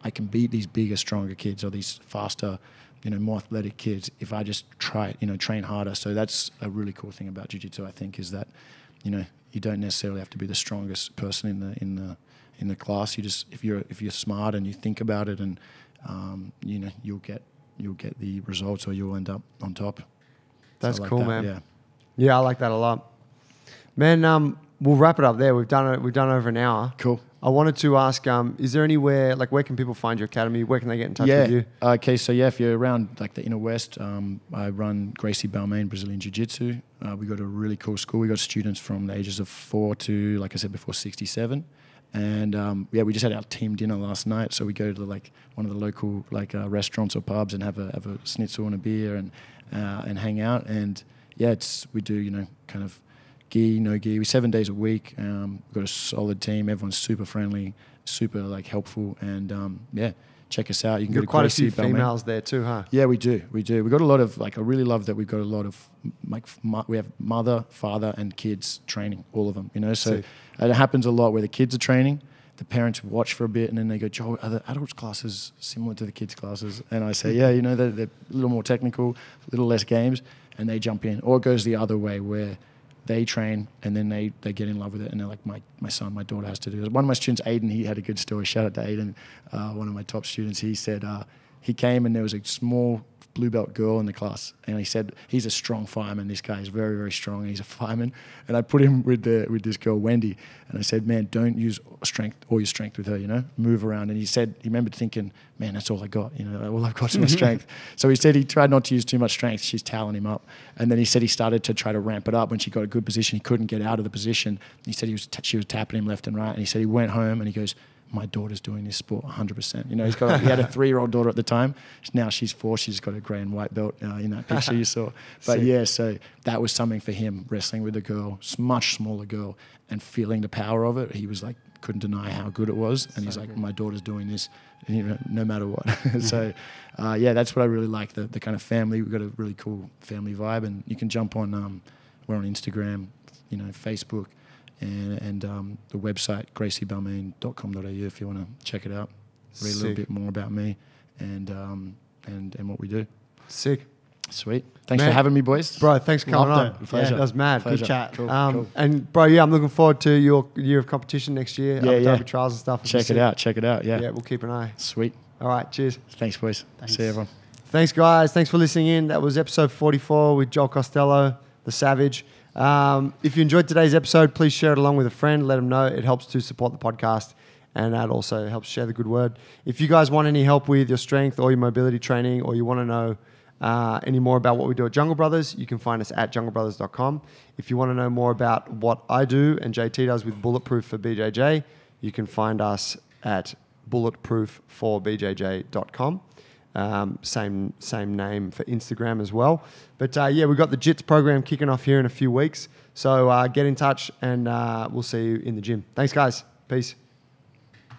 I can beat these bigger, stronger kids or these faster, you know, more athletic kids if I just try it, you know, train harder. So that's a really cool thing about jiu-jitsu, I think, is that, you know, you don't necessarily have to be the strongest person in the in the in the class. You just if you're if you're smart and you think about it, and um, you know, you'll get you'll get the results, or you'll end up on top. That's I like cool, that, man. Yeah. Yeah, I like that a lot. Man, um, we'll wrap it up there. We've done it. We've done over an hour. Cool. I wanted to ask, um, is there anywhere like where can people find your academy? Where can they get in touch yeah. with you? Okay, so yeah, if you're around like the inner west, um, I run Gracie Balmain Brazilian Jiu Jitsu. Uh, we got a really cool school. We got students from the ages of four to, like I said before, 67. And um, yeah, we just had our team dinner last night. So we go to like one of the local like uh, restaurants or pubs and have a have a schnitzel and a beer and uh, and hang out. And yeah, it's we do you know kind of gi, no gi. We're seven days a week. Um, we've got a solid team. Everyone's super friendly, super like helpful, and um, yeah, check us out. You can You've go quite a few Balmain. females there too, huh? Yeah, we do. We do. We've got a lot of like. I really love that we've got a lot of like. We have mother, father, and kids training. All of them. You know, so it happens a lot where the kids are training. The parents watch for a bit and then they go, Joe, are the adults classes similar to the kids classes? And I say, yeah, you know, they're, they're a little more technical, a little less games, and they jump in. Or it goes the other way where they train and then they, they get in love with it and they're like, my, my son, my daughter has to do it. One of my students, Aiden, he had a good story. Shout out to Aiden, uh, one of my top students. He said uh, he came and there was a small blue belt girl in the class, and he said he's a strong fireman. This guy is very very strong, and he's a fireman. And I put him with the with this girl Wendy, and I said, man, don't use strength all your strength with her. You know, move around. And he said he remembered thinking, man, that's all I got. You know, all I've got is my [laughs] strength. So he said he tried not to use too much strength. She's toweling him up, and then he said he started to try to ramp it up. When she got a good position, he couldn't get out of the position. He said he was t- she was tapping him left and right, and he said he went home and he goes my daughter's doing this sport 100%. You know, he's got, he had a [laughs] three-year-old daughter at the time. Now she's four. She's got a grey and white belt uh, in that picture you saw. [laughs] But Sick. yeah, so that was something for him, wrestling with a girl, much smaller girl, and feeling the power of it. He was like, couldn't deny how good it was. And he's like, my daughter's doing this, you know, no matter what. [laughs] so uh, yeah, that's what I really like, the, the kind of family. We've got a really cool family vibe. And you can jump on, um, we're on Instagram, you know, Facebook, and, and um, the website graciebalmain.com.au if you want to check it out, read a little bit more about me and um, and and what we do. Sick. Sweet. Thanks Man. for having me, boys. Bro, thanks for coming Loved on. it. Pleasure. That was mad. Pleasure. chat. Cool, Um, cool. And bro, yeah, I'm looking forward to your year of competition next year. Yeah, yeah. Trials and stuff. Check it out. Check it out. Yeah. Yeah, we'll keep an eye. Sweet. All right, cheers. Thanks, boys. Thanks. See you, everyone. Thanks, guys. Thanks for listening in. That was episode 44 with Joel Costello, the Savage. Um, if you enjoyed today's episode, please share it along with a friend. Let them know. It helps to support the podcast, and that also helps share the good word. If you guys want any help with your strength or your mobility training, or you want to know uh, any more about what we do at Jungle Brothers, you can find us at junglebrothers.com. If you want to know more about what I do and JT does with Bulletproof for BJJ, you can find us at bulletproof4bjj.com. Um, same same name for Instagram as well. But uh, yeah, we've got the JITS program kicking off here in a few weeks. So uh, get in touch and uh, we'll see you in the gym. Thanks, guys. Peace.